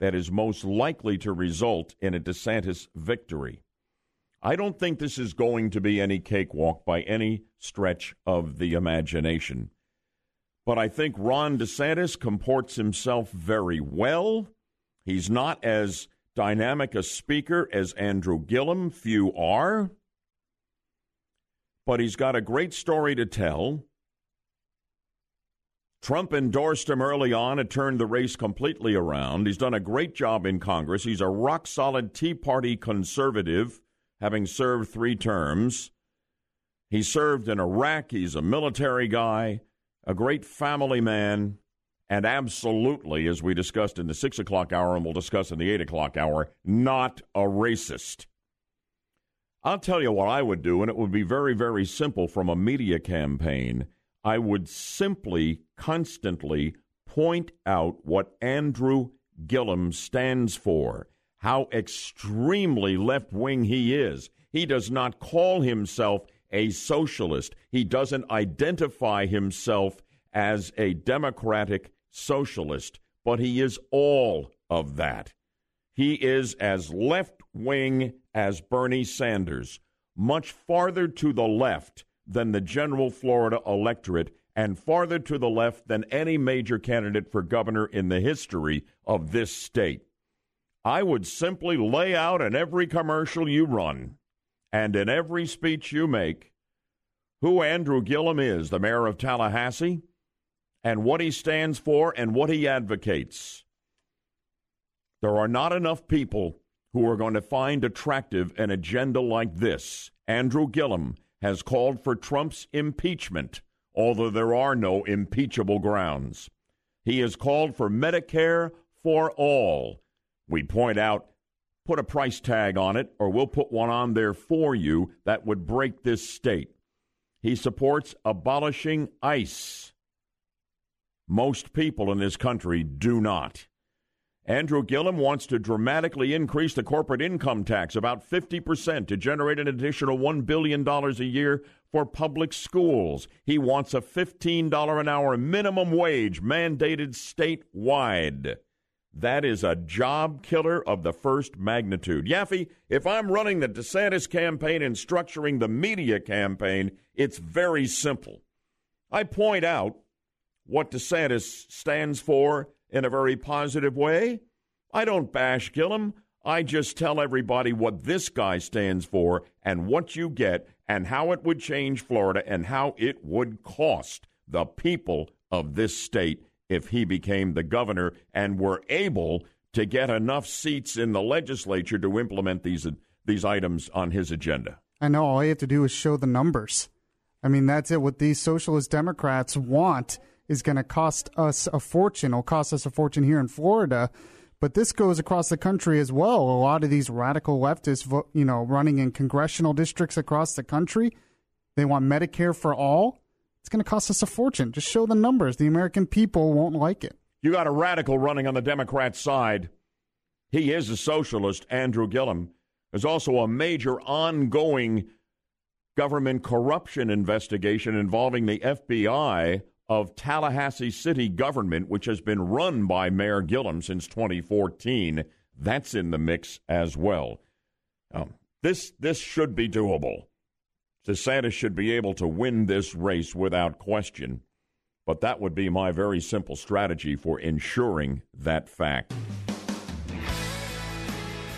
that is most likely to result in a DeSantis victory. I don't think this is going to be any cakewalk by any stretch of the imagination. But I think Ron DeSantis comports himself very well. He's not as dynamic a speaker as Andrew Gillum, few are. But he's got a great story to tell. Trump endorsed him early on and turned the race completely around. He's done a great job in Congress. He's a rock solid Tea Party conservative, having served three terms. He served in Iraq. He's a military guy, a great family man, and absolutely, as we discussed in the six o'clock hour and we'll discuss in the eight o'clock hour, not a racist. I'll tell you what I would do, and it would be very, very simple from a media campaign. I would simply constantly point out what Andrew Gillum stands for, how extremely left wing he is. He does not call himself a socialist, he doesn't identify himself as a democratic socialist, but he is all of that. He is as left wing as Bernie Sanders, much farther to the left than the general Florida electorate, and farther to the left than any major candidate for governor in the history of this state. I would simply lay out in every commercial you run and in every speech you make who Andrew Gillum is, the mayor of Tallahassee, and what he stands for and what he advocates. There are not enough people who are going to find attractive an agenda like this. Andrew Gillum has called for Trump's impeachment, although there are no impeachable grounds. He has called for Medicare for all. We point out, put a price tag on it, or we'll put one on there for you that would break this state. He supports abolishing ICE. Most people in this country do not. Andrew Gillum wants to dramatically increase the corporate income tax about 50% to generate an additional $1 billion a year for public schools. He wants a $15 an hour minimum wage mandated statewide. That is a job killer of the first magnitude. Yaffee, if I'm running the DeSantis campaign and structuring the media campaign, it's very simple. I point out what DeSantis stands for in a very positive way. I don't bash Gillum. I just tell everybody what this guy stands for and what you get and how it would change Florida and how it would cost the people of this state if he became the governor and were able to get enough seats in the legislature to implement these these items on his agenda. I know all you have to do is show the numbers. I mean, that's it. What these socialist Democrats want is going to cost us a fortune. It'll cost us a fortune here in Florida. But this goes across the country as well. A lot of these radical leftists, you know, running in congressional districts across the country, they want Medicare for all. It's going to cost us a fortune. Just show the numbers. The American people won't like it. You got a radical running on the Democrat side. He is a socialist, Andrew Gillum. There's also a major ongoing government corruption investigation involving the FBI of Tallahassee city government, which has been run by Mayor Gillum since 2014. That's in the mix as well. Um, this this should be doable. DeSantis should be able to win this race without question. But that would be my very simple strategy for ensuring that fact.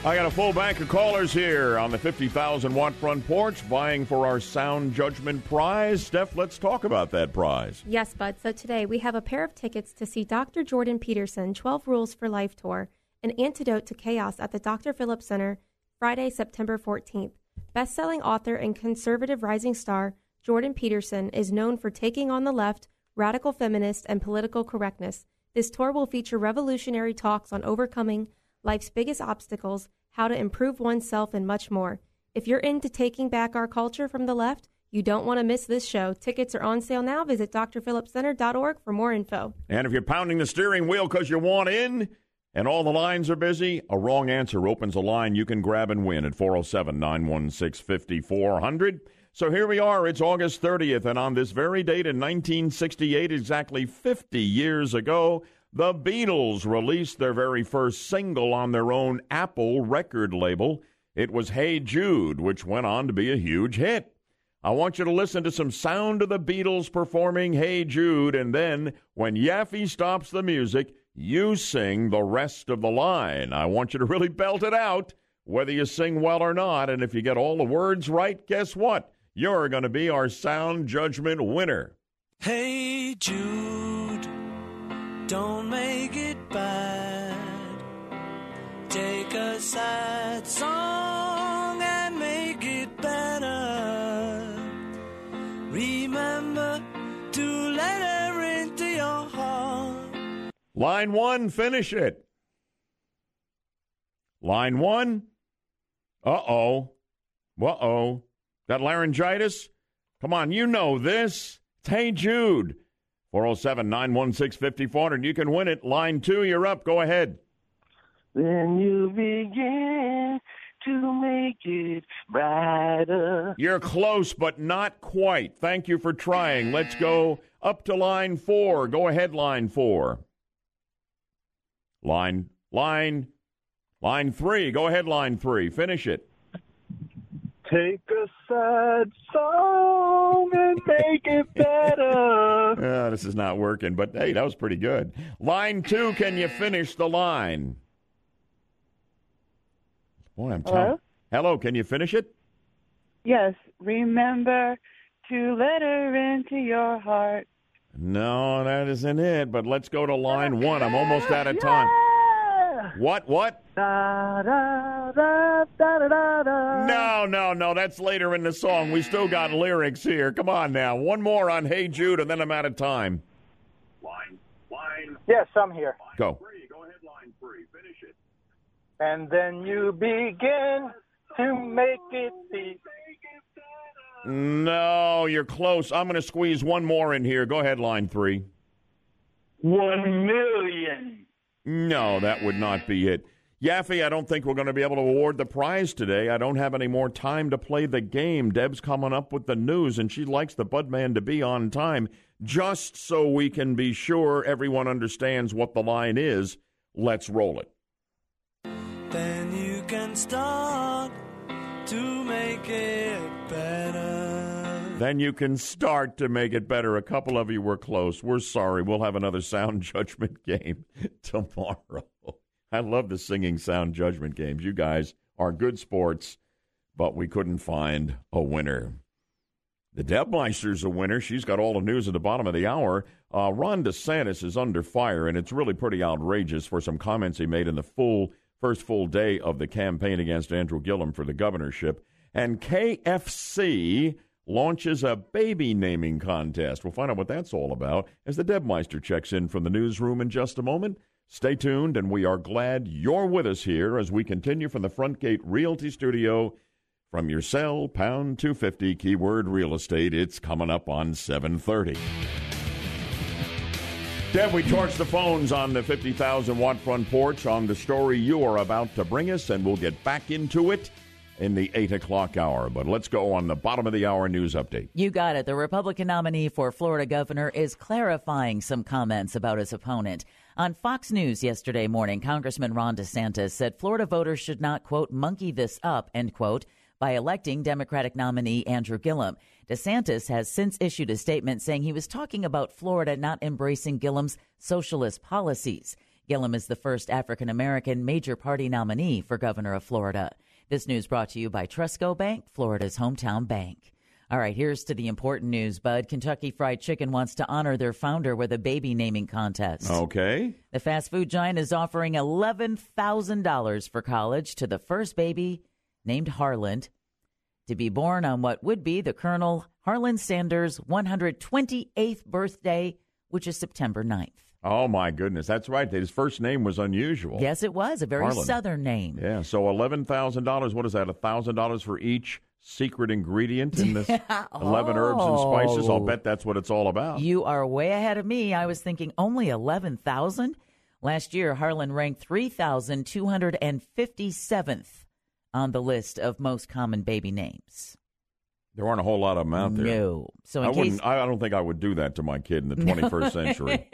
I got a full bank of callers here on the 50,000 watt front porch vying for our Sound Judgment Prize. Steph, let's talk about that prize. Yes, Bud. So today we have a pair of tickets to see Dr. Jordan Peterson, 12 Rules for Life Tour, an antidote to chaos at the Dr. Phillips Center, Friday, September 14th. Best selling author and conservative rising star Jordan Peterson is known for taking on the left, radical feminist, and political correctness. This tour will feature revolutionary talks on overcoming life's biggest obstacles, how to improve oneself, and much more. If you're into taking back our culture from the left, you don't want to miss this show. Tickets are on sale now. Visit drphillipscenter.org for more info. And if you're pounding the steering wheel because you want in and all the lines are busy, a wrong answer opens a line you can grab and win at 407 916 5400. So here we are. It's August 30th, and on this very date in 1968, exactly 50 years ago, the Beatles released their very first single on their own Apple record label. It was Hey Jude, which went on to be a huge hit. I want you to listen to some sound of the Beatles performing Hey Jude, and then when Yaffee stops the music, you sing the rest of the line. I want you to really belt it out, whether you sing well or not. And if you get all the words right, guess what? You're going to be our sound judgment winner. Hey Jude don't make it bad. Take a sad song and make it better. Remember to let her into your heart. Line one, finish it. Line one. Uh oh. Uh oh. That laryngitis? Come on, you know this. Hey Jude. 407 916 5400. You can win it. Line two, you're up. Go ahead. Then you begin to make it brighter. You're close, but not quite. Thank you for trying. Let's go up to line four. Go ahead, line four. Line, line, line three. Go ahead, line three. Finish it. Take a sad song and make it better. Yeah, this is not working, but hey, that was pretty good. Line two, can you finish the line? Boy, I'm telling. Hello? Hello, can you finish it? Yes, remember to let her into your heart. No, that isn't it. But let's go to line one. I'm almost out of time. What? What? Da, da, da, da, da, da, da. No, no, no. That's later in the song. We still got lyrics here. Come on now. One more on Hey Jude, and then I'm out of time. Line, line. Yes, I'm here. Go. Go ahead, line three. Finish it. And then you begin to make it be. No, you're close. I'm going to squeeze one more in here. Go ahead, line three. One million. No, that would not be it. Yaffee, I don't think we're going to be able to award the prize today. I don't have any more time to play the game. Deb's coming up with the news, and she likes the Budman to be on time just so we can be sure everyone understands what the line is. Let's roll it. Then you can start to make it better. Then you can start to make it better. A couple of you were close. We're sorry. We'll have another sound judgment game tomorrow. I love the singing sound judgment games. You guys are good sports, but we couldn't find a winner. The Debmeister's a winner. She's got all the news at the bottom of the hour. Uh, Ron DeSantis is under fire, and it's really pretty outrageous for some comments he made in the full first full day of the campaign against Andrew Gillum for the governorship. And KFC launches a baby naming contest. We'll find out what that's all about as the Debmeister checks in from the newsroom in just a moment. Stay tuned, and we are glad you're with us here as we continue from the Front Gate Realty Studio. From your cell, pound 250, keyword real estate. It's coming up on 730. Deb, we torch the phones on the 50,000 watt front porch on the story you are about to bring us, and we'll get back into it in the 8 o'clock hour. But let's go on the bottom of the hour news update. You got it. The Republican nominee for Florida governor is clarifying some comments about his opponent. On Fox News yesterday morning, Congressman Ron DeSantis said Florida voters should not, quote, monkey this up, end quote, by electing Democratic nominee Andrew Gillum. DeSantis has since issued a statement saying he was talking about Florida not embracing Gillum's socialist policies. Gillum is the first African American major party nominee for governor of Florida. This news brought to you by TrustCo Bank, Florida's hometown bank. All right, here's to the important news, Bud. Kentucky Fried Chicken wants to honor their founder with a baby naming contest. Okay. The fast food giant is offering $11,000 for college to the first baby named Harland to be born on what would be the Colonel Harland Sanders' 128th birthday, which is September 9th. Oh, my goodness. That's right. His first name was unusual. Yes, it was a very Harland. southern name. Yeah, so $11,000. What is that? $1,000 for each secret ingredient in this 11 herbs and spices? I'll Oh. bet that's what it's all about. You are way ahead of me. I was thinking only 11,000. Last year, Harland ranked 3,257th on the list of most common baby names. There aren't a whole lot of them out there. No. So in I case- wouldn't. I I don't think I would do that to my kid in the 21st century.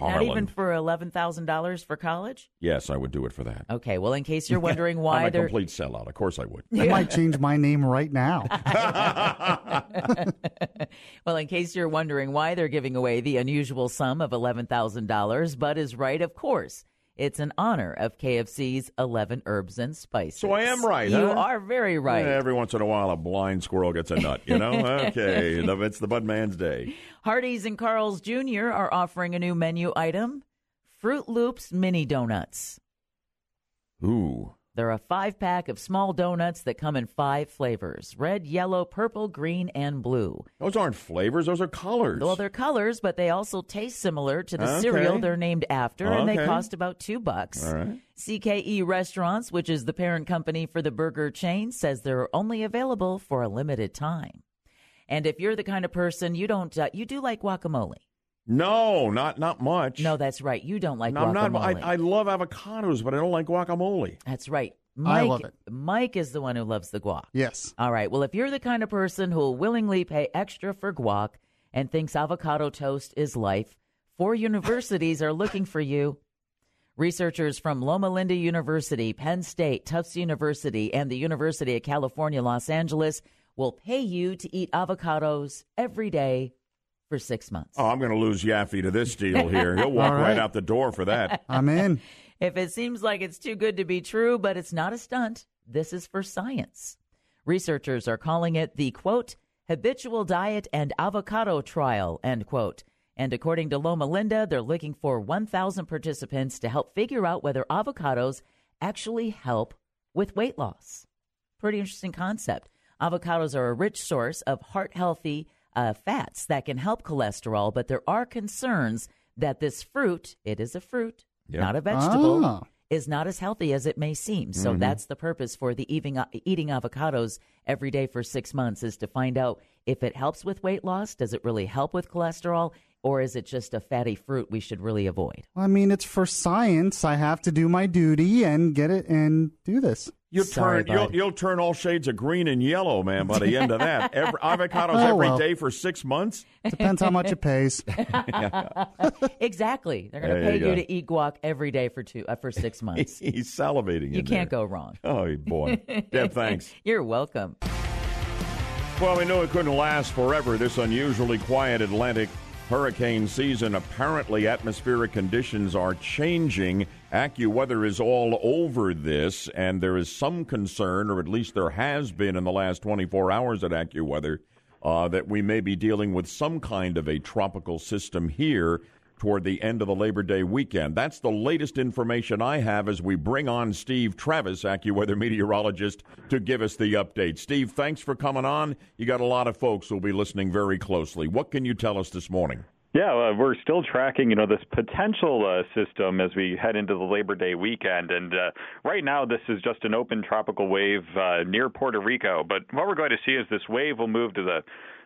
Not Harland. even for $11,000 for college? Yes, I would do it for that. Okay, well, in case you're wondering why I'm a they're. complete sellout. Of course I would. I might change my name right now. well, in case you're wondering why they're giving away the unusual sum of $11,000, Bud is right, of course. It's in honor of KFC's 11 herbs and spices. So I am right. You huh? are very right. Yeah, every once in a while, a blind squirrel gets a nut. You know? okay, it's the Budman's day. Hardee's and Carl's Jr. are offering a new menu item Froot Loops Mini Donuts. Ooh. They're a five pack of small donuts that come in five flavors red, yellow, purple, green, and blue. Those aren't flavors; those are colors. Well, they're colors, but they also taste similar to the Okay. cereal they're named after, and they cost about two bucks. Right. CKE Restaurants, which is the parent company for the burger chain, says they're only available for a limited time. And if you're the kind of person you don't, uh, you do like guacamole. No, not not much. No, that's right. You don't like No, I'm guacamole. not. I, I love avocados, but I don't like guacamole. That's right. I Mike, love it. Mike is the one who loves the guac. Yes. All right. Well, if you're the kind of person who will willingly pay extra for guac and thinks avocado toast is life, Four universities are looking for you. Researchers from Loma Linda University, Penn State, Tufts University, and the University of California, Los Angeles will pay you to eat avocados every day for six months. Oh, I'm going to lose Yaffee to this deal here. He'll walk All right. right. out the door for that. I'm in. If it seems like it's too good to be true, but it's not a stunt, this is for science. Researchers are calling it the quote, habitual diet and avocado trial, end quote. And according to Loma Linda, they're looking for 1,000 participants to help figure out whether avocados actually help with weight loss. Pretty interesting concept. Avocados are a rich source of heart healthy uh, fats that can help cholesterol, but there are concerns that this fruit, it is a fruit, Yeah. not a vegetable, Ah. is not as healthy as it may seem. So Mhm. that's the purpose for the eating, eating avocados every day for six months is to find out if it helps with weight loss. Does it really help with cholesterol? Or is it just a fatty fruit we should really avoid? I mean, it's for science. I have to do my duty and get it and do this. You'll Sorry, turn you'll, you'll turn all shades of green and yellow, man. By the end of that, every, avocados Oh, every day well. for six months. Depends how much it pays. exactly. They're going to pay you you, to eat guac every day for two uh, for six months. He's salivating. you in can't there. go wrong. Oh boy, Deb, thanks. You're welcome. Well, we knew it couldn't last forever. This unusually quiet Atlantic hurricane season. Apparently, atmospheric conditions are changing. AccuWeather is all over this, and there is some concern, or at least there has been in the last 24 hours at AccuWeather, uh, that we may be dealing with some kind of a tropical system here toward the end of the Labor Day weekend. That's the latest information I have as we bring on Steve Travis, AccuWeather meteorologist, to give us the update. Steve, thanks for coming on. You got a lot of folks who'll be listening very closely. What can you tell us this morning? Yeah, uh, we're still tracking, you know, this potential uh, system as we head into the Labor Day weekend. And uh, right now, this is just an open tropical wave uh, near Puerto Rico. But what we're going to see is this wave will move to the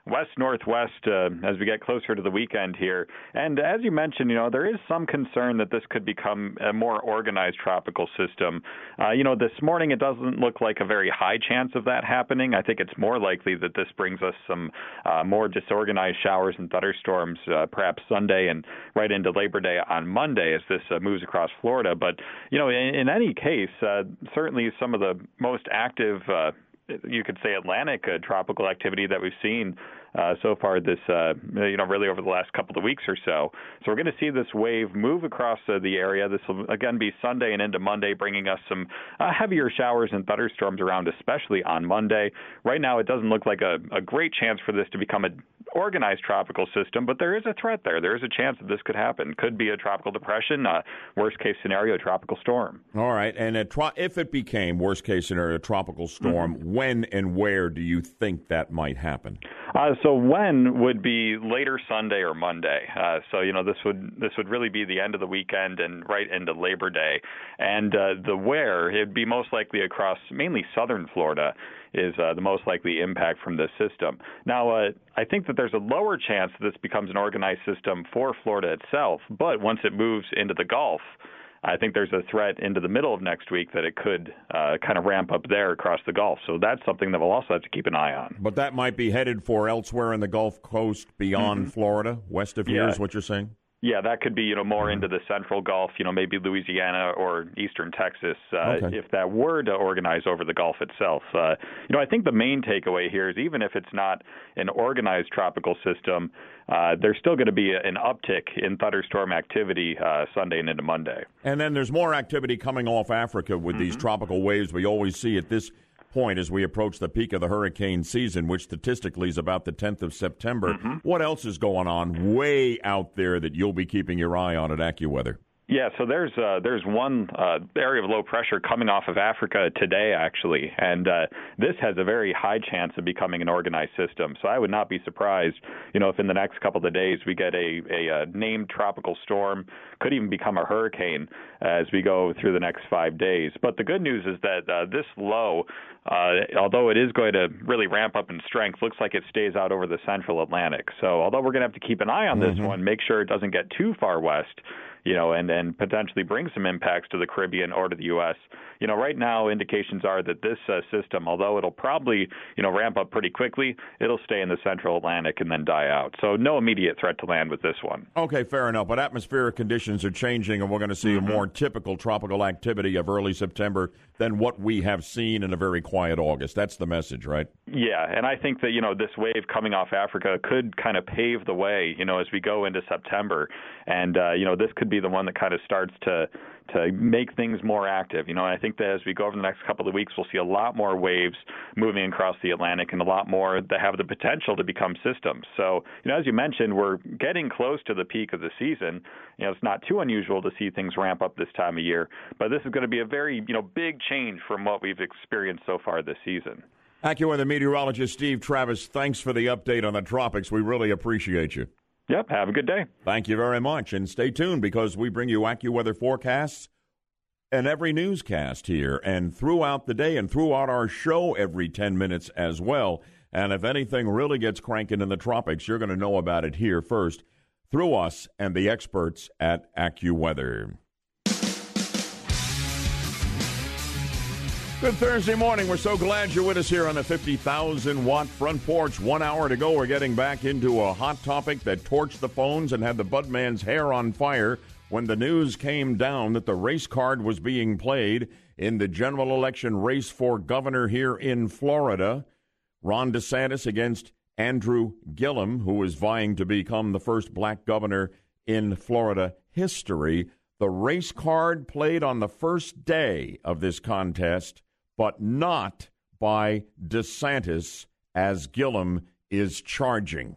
west northwest uh, as we get closer to the weekend here. And as you mentioned, you know, there is some concern that this could become a more organized tropical system. Uh, you know, this morning it doesn't look like a very high chance of that happening. I think it's more likely that this brings us some uh, more disorganized showers and thunderstorms, uh, perhaps Sunday and right into Labor Day on Monday as this uh, moves across Florida. But you know, in, in any case, uh, certainly some of the most active. Uh, you could say Atlantic uh, tropical activity that we've seen uh, so far this, uh, you know, really over the last couple of weeks or so. So we're going to see this wave move across uh, the area. This will again be Sunday and into Monday, bringing us some uh, heavier showers and thunderstorms around, especially on Monday. Right now, it doesn't look like a, a great chance for this to become an organized tropical system, but there is a threat there. There is a chance that this could happen. Could be a tropical depression, uh, worst case scenario, a tropical storm. All right, and a tro- if it became worst case scenario a tropical storm, when and where do you think that might happen? Uh, so when would be later Sunday or Monday. Uh, so you know this would this would really be the end of the weekend and right into Labor Day. And uh, the where it'd be most likely across mainly southern Florida is uh, the most likely impact from this system. Now, uh, I think that there's a lower chance that this becomes an organized system for Florida itself, but once it moves into the Gulf. I think there's a threat into the middle of next week that it could uh, kind of ramp up there across the Gulf. So that's something that we'll also have to keep an eye on. But that might be headed for elsewhere in the Gulf Coast beyond Florida, west of here, Yeah. is what you're saying? Yeah, that could be you know more into the central Gulf, you know maybe Louisiana or eastern Texas, uh, Okay. if that were to organize over the Gulf itself. Uh, you know, I think the main takeaway here is even if it's not an organized tropical system, uh, there's still going to be an uptick in thunderstorm activity uh, Sunday and into Monday. And then there's more activity coming off Africa with these tropical waves we always see at this point as we approach the peak of the hurricane season, which statistically is about the 10th of September. Mm-hmm. What else is going on way out there that you'll be keeping your eye on at AccuWeather? Yeah, so there's uh, there's one uh, area of low pressure coming off of Africa today, actually, and uh, this has a very high chance of becoming an organized system. So I would not be surprised, you know, if in the next couple of days we get a, a, uh named tropical storm, could even become a hurricane as we go through the next five days. But the good news is that uh, this low, uh, although it is going to really ramp up in strength, looks like it stays out over the central Atlantic. So although we're going to have to keep an eye on this one, make sure it doesn't get too far west you know, and and potentially bring some impacts to the Caribbean or to the U.S. You know, right now indications are that this uh, system, although it'll probably you know ramp up pretty quickly, it'll stay in the Central Atlantic and then die out. So no immediate threat to land with this one. Okay, fair enough. But atmospheric conditions are changing, and we're going to see mm-hmm. a more typical tropical activity of early September than what we have seen in a very quiet August. That's the message, right? Yeah, and I think that you know this wave coming off Africa could kind of pave the way, you know, as we go into September, and uh, you know this could be the one that kind of starts to to make things more active. You know, I think that as we go over the next couple of weeks, we'll see a lot more waves moving across the Atlantic and a lot more that have the potential to become systems. So, you know, as you mentioned, we're getting close to the peak of the season. You know, it's not too unusual to see things ramp up this time of year, but this is going to be a very, you know, big change from what we've experienced so far this season. AccuWeather meteorologist Steve Travis, thanks for the update on the tropics. We really appreciate you. Yep. Have a good day. Thank you very much. And stay tuned because we bring you AccuWeather forecasts and every newscast here and throughout the day and throughout our show every 10 minutes as well. And if anything really gets cranking in the tropics, you're going to know about it here first through us and the experts at AccuWeather. Good Thursday morning. We're so glad you're with us here on the 50,000 watt front porch. One hour to go. We're getting back into a hot topic that torched the phones and had the Budman's hair on fire when the news came down that the race card was being played in the general election race for governor here in Florida. Ron DeSantis against Andrew Gillum, who is vying to become the first black governor in Florida history. The race card played on the first day of this contest but not by DeSantis, as Gillum is charging.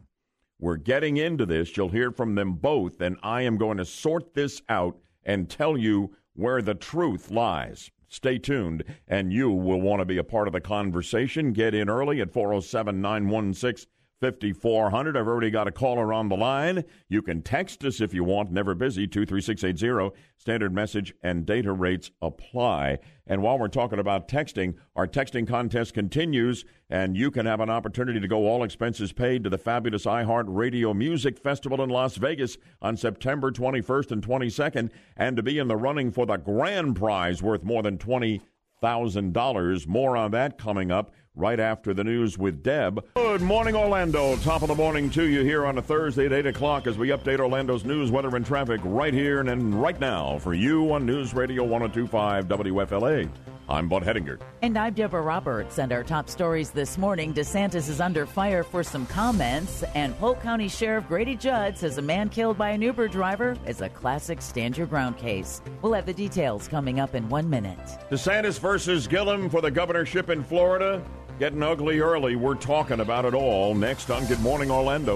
We're getting into this. You'll hear from them both, and I am going to sort this out and tell you where the truth lies. Stay tuned, and you will want to be a part of the conversation. Get in early at 407 916 5400. I've already got a caller on the line. You can text us if you want, never busy, 23680. Standard message and data rates apply. And while we're talking about texting, our texting contest continues, and you can have an opportunity to go all expenses paid to the fabulous iHeart Radio Music Festival in Las Vegas on September 21st and 22nd, and to be in the running for the grand prize worth more than $20,000. More on that coming up right after the news with Deb. Good morning, Orlando. Top of the morning to you here on a Thursday at 8 o'clock as we update Orlando's news, weather, and traffic right here and right now for you on News Radio 1025 WFLA. I'm Bud Hedinger. And I'm Deborah Roberts. And our top stories this morning DeSantis is under fire for some comments, and Polk County Sheriff Grady Judd says a man killed by an Uber driver is a classic stand your ground case. We'll have the details coming up in one minute. DeSantis versus Gillum for the governorship in Florida. Getting ugly early. We're talking about it all next on Good Morning Orlando.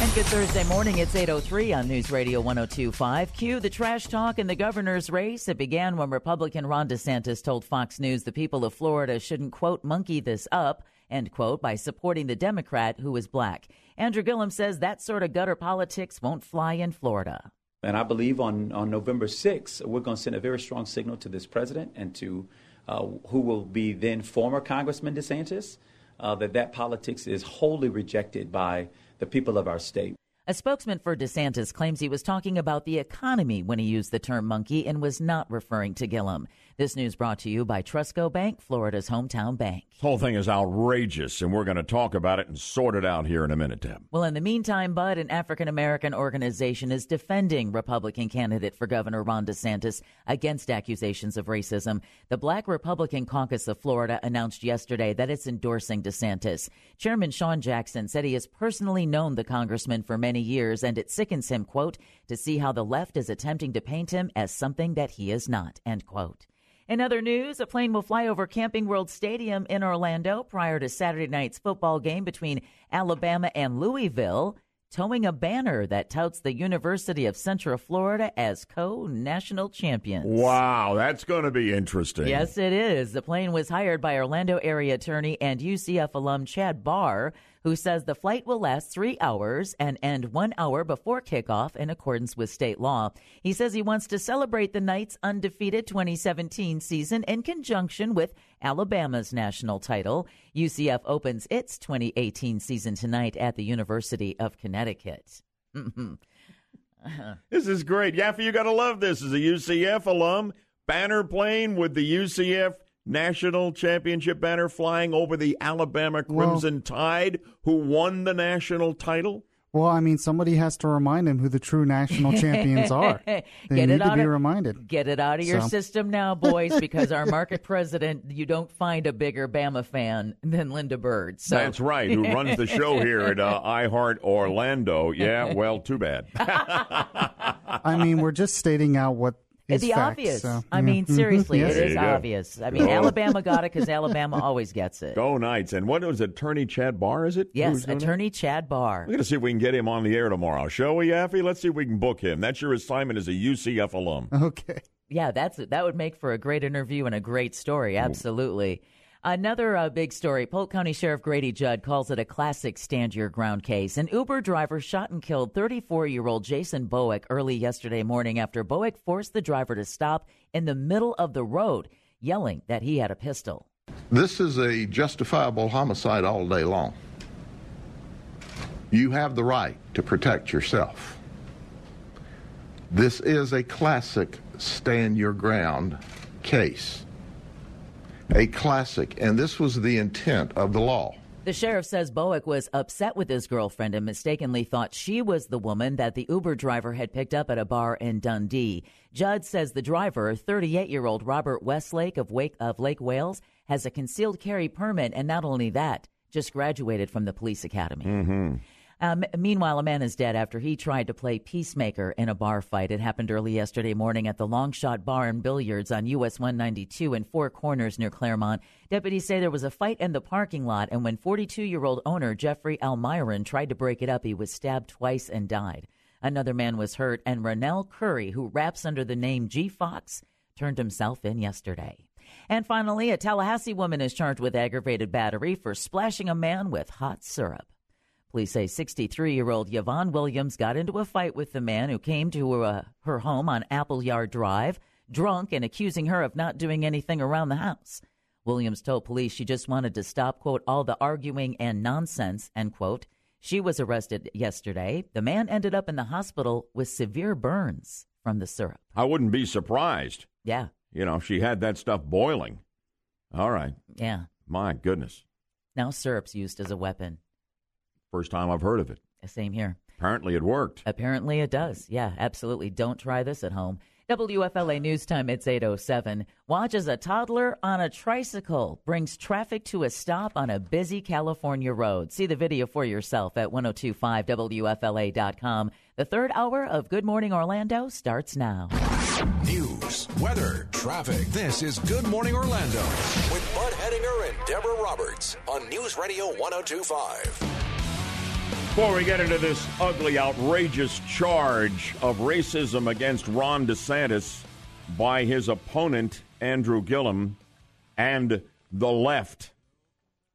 And good Thursday morning. It's 8.03 on News Radio 102.5. Cue the trash talk in the governor's race. It began when Republican Ron DeSantis told Fox News the people of Florida shouldn't, quote, monkey this up, end quote, by supporting the Democrat who is black. Andrew Gillum says that sort of gutter politics won't fly in Florida. And I believe on, on November 6th, we're going to send a very strong signal to this president and to who will be then former Congressman DeSantis, uh, that that politics is wholly rejected by the people of our state. A spokesman for DeSantis claims he was talking about the economy when he used the term monkey and was not referring to Gillum. This news brought to you by TrustCo Bank, Florida's hometown bank. This whole thing is outrageous, and we're going to talk about it and sort it out here in a minute, Deb. Well, in the meantime, Bud, an African American organization is defending Republican candidate for Governor Ron DeSantis against accusations of racism. The Black Republican Caucus of Florida announced yesterday that it's endorsing DeSantis. Chairman Sean Jackson said he has personally known the congressman for many years, and it sickens him, quote, to see how the left is attempting to paint him as something that he is not, end quote. In other news, a plane will fly over Camping World Stadium in Orlando prior to Saturday night's football game between Alabama and Louisville, towing a banner that touts the University of Central Florida as co national champions. Wow, that's going to be interesting. Yes, it is. The plane was hired by Orlando area attorney and UCF alum Chad Barr who says the flight will last three hours and end one hour before kickoff in accordance with state law. He says he wants to celebrate the Knights' undefeated 2017 season in conjunction with Alabama's national title. UCF opens its 2018 season tonight at the University of Connecticut. this is great. Yaffee, you got to love this. As a UCF alum, banner plane with the UCF national championship banner flying over the Alabama Crimson well, Tide, who won the national title. Well, I mean, somebody has to remind him who the true national champions are. They get need to be of, reminded. Get it out of your system now, boys, because our market president, you don't find a bigger Bama fan than Linda Bird. So. That's right, who runs the show here at uh, iHeart Orlando. Yeah, well, too bad. I mean, we're just stating out what it's the facts, obvious. So, I mean, mm-hmm. seriously, yes. it is obvious. I mean, Go. Alabama got it because Alabama always gets it. Go Knights. And what was Attorney Chad Barr, is it? Yes, Who's doing Attorney Chad Barr. We're going to see if we can get him on the air tomorrow. Shall we, Yaffee? Let's see if we can book him. That's your assignment as a UCF alum. Okay. Yeah, that's that would make for a great interview and a great story. Absolutely. Another uh, big story Polk County Sheriff Grady Judd calls it a classic stand your ground case. An Uber driver shot and killed 34 year old Jason Bowick early yesterday morning after Bowick forced the driver to stop in the middle of the road, yelling that he had a pistol. This is a justifiable homicide all day long. You have the right to protect yourself. This is a classic stand your ground case a classic, and this was the intent of the law. The sheriff says Bowick was upset with his girlfriend and mistakenly thought she was the woman that the Uber driver had picked up at a bar in Dundee. Judd says the driver, 38 year old Robert Westlake of, Wake, of Lake Wales, has a concealed carry permit, and not only that, just graduated from the police academy. Mm-hmm. Um, meanwhile, a man is dead after he tried to play peacemaker in a bar fight. It happened early yesterday morning at the Longshot Bar and Billiards on US 192 in Four Corners near Clermont. Deputies say there was a fight in the parking lot, and when 42 year old owner Jeffrey Almiron tried to break it up, he was stabbed twice and died. Another man was hurt, and Rennell Curry, who raps under the name G Fox, turned himself in yesterday. And finally, a Tallahassee woman is charged with aggravated battery for splashing a man with hot syrup. Police say 63 year old Yvonne Williams got into a fight with the man who came to uh, her home on Appleyard Drive, drunk and accusing her of not doing anything around the house. Williams told police she just wanted to stop, quote, all the arguing and nonsense, end quote. She was arrested yesterday. The man ended up in the hospital with severe burns from the syrup. I wouldn't be surprised. Yeah. You know, she had that stuff boiling. All right. Yeah. My goodness. Now syrup's used as a weapon. First time I've heard of it. Same here. Apparently it worked. Apparently it does. Yeah, absolutely. Don't try this at home. WFLA News Time, it's 807. Watch as a toddler on a tricycle brings traffic to a stop on a busy California road. See the video for yourself at 1025WFLA.com. The third hour of Good Morning Orlando starts now. News, weather, traffic. This is Good Morning Orlando. With Bud Hedinger and Deborah Roberts on News Radio 1025. Before we get into this ugly, outrageous charge of racism against Ron DeSantis by his opponent, Andrew Gillum, and the left,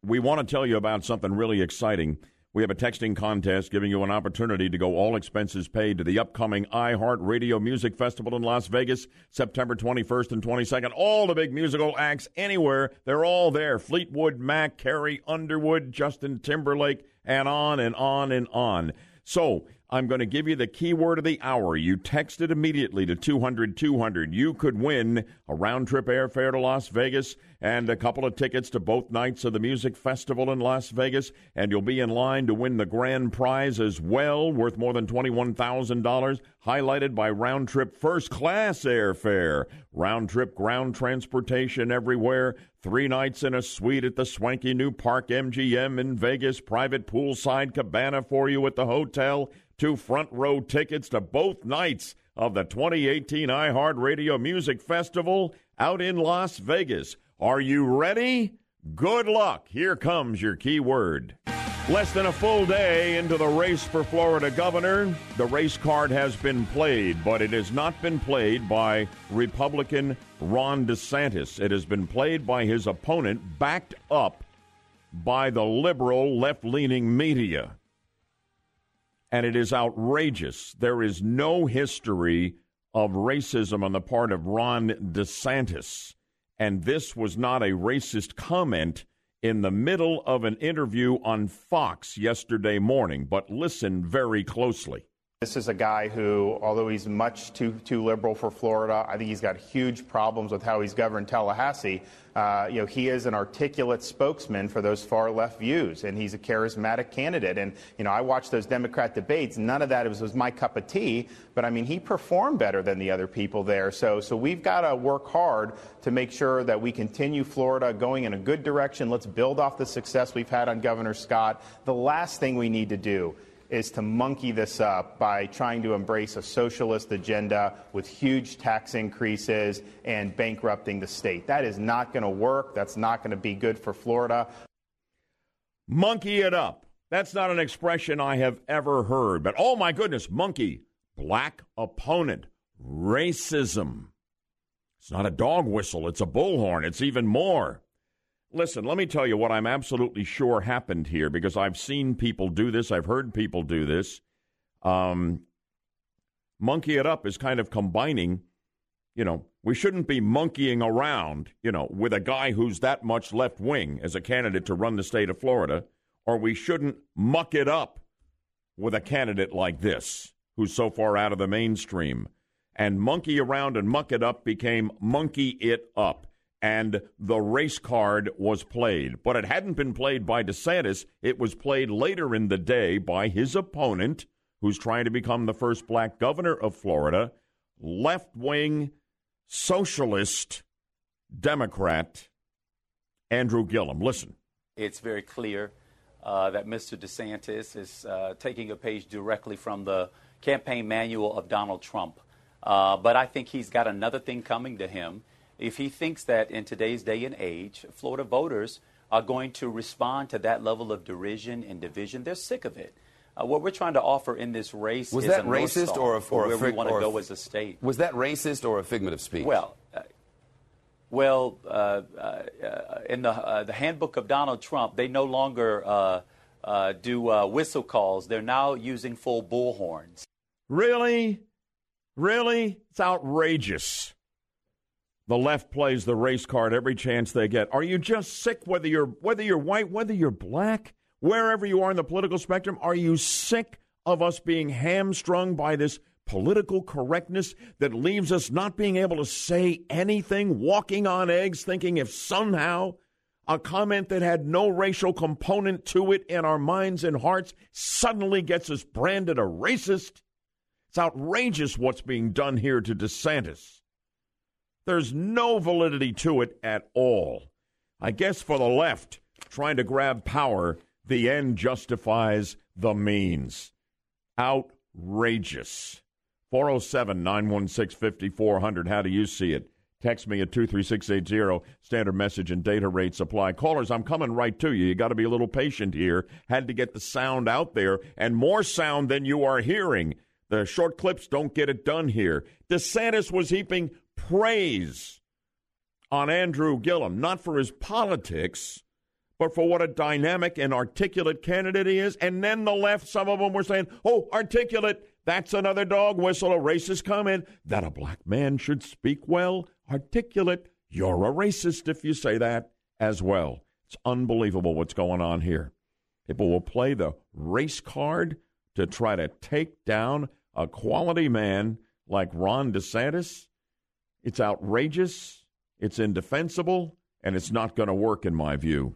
we want to tell you about something really exciting. We have a texting contest giving you an opportunity to go all expenses paid to the upcoming iHeart Radio Music Festival in Las Vegas, September 21st and 22nd. All the big musical acts anywhere, they're all there. Fleetwood Mac, Carrie Underwood, Justin Timberlake, and on and on and on. So, I'm going to give you the keyword of the hour. You text it immediately to 200 200. You could win a round trip airfare to Las Vegas and a couple of tickets to both nights of the music festival in Las Vegas. And you'll be in line to win the grand prize as well, worth more than $21,000, highlighted by round trip first class airfare, round trip ground transportation everywhere, three nights in a suite at the swanky new Park MGM in Vegas, private poolside cabana for you at the hotel two front row tickets to both nights of the 2018 iHeartRadio Music Festival out in Las Vegas. Are you ready? Good luck. Here comes your key word. Less than a full day into the race for Florida governor, the race card has been played, but it has not been played by Republican Ron DeSantis. It has been played by his opponent, backed up by the liberal left leaning media and it is outrageous. There is no history of racism on the part of Ron DeSantis. And this was not a racist comment in the middle of an interview on Fox yesterday morning. But listen very closely. This is a guy who, although he's much too too liberal for Florida, I think he's got huge problems with how he's governed Tallahassee. Uh, you know, he is an articulate spokesman for those far left views, and he's a charismatic candidate. And you know, I watched those Democrat debates. None of that was, was my cup of tea, but I mean, he performed better than the other people there. So, so we've got to work hard to make sure that we continue Florida going in a good direction. Let's build off the success we've had on Governor Scott. The last thing we need to do is to monkey this up by trying to embrace a socialist agenda with huge tax increases and bankrupting the state. That is not going to work. That's not going to be good for Florida. Monkey it up. That's not an expression I have ever heard. But oh my goodness, monkey, black opponent, racism. It's not a dog whistle, it's a bullhorn. It's even more. Listen, let me tell you what I'm absolutely sure happened here because I've seen people do this. I've heard people do this. Um, monkey it up is kind of combining, you know, we shouldn't be monkeying around, you know, with a guy who's that much left wing as a candidate to run the state of Florida, or we shouldn't muck it up with a candidate like this who's so far out of the mainstream. And monkey around and muck it up became monkey it up and the race card was played. But it hadn't been played by DeSantis. It was played later in the day by his opponent, who's trying to become the first black governor of Florida, left wing socialist Democrat Andrew Gillum. Listen. It's very clear uh, that Mr. DeSantis is uh, taking a page directly from the campaign manual of Donald Trump. Uh, but I think he's got another thing coming to him if he thinks that in today's day and age, Florida voters are going to respond to that level of derision and division, they're sick of it. Uh, what we're trying to offer in this race was is that a racist or, a, for or where fig- we want to or go as a state. Was that racist or a figment of speech? Well, uh, well, uh, uh, in the uh, the handbook of Donald Trump, they no longer uh, do whistle calls. They're now using full bullhorns. Really, really, it's outrageous. The left plays the race card every chance they get. Are you just sick whether you're whether you're white, whether you're black, wherever you are in the political spectrum? Are you sick of us being hamstrung by this political correctness that leaves us not being able to say anything, walking on eggs, thinking if somehow a comment that had no racial component to it in our minds and hearts suddenly gets us branded a racist? It's outrageous what's being done here to DeSantis. There's no validity to it at all. I guess for the left, trying to grab power, the end justifies the means. Outrageous. 407 916 5400. How do you see it? Text me at 23680. Standard message and data rates apply. Callers, I'm coming right to you. You got to be a little patient here. Had to get the sound out there and more sound than you are hearing. The short clips don't get it done here. DeSantis was heaping praise on Andrew Gillum, not for his politics, but for what a dynamic and articulate candidate he is. And then the left, some of them were saying, oh, articulate, that's another dog whistle, a racist comment, that a black man should speak well, articulate. You're a racist if you say that as well. It's unbelievable what's going on here. People will play the race card to try to take down a quality man like Ron DeSantis. It's outrageous, it's indefensible, and it's not going to work in my view.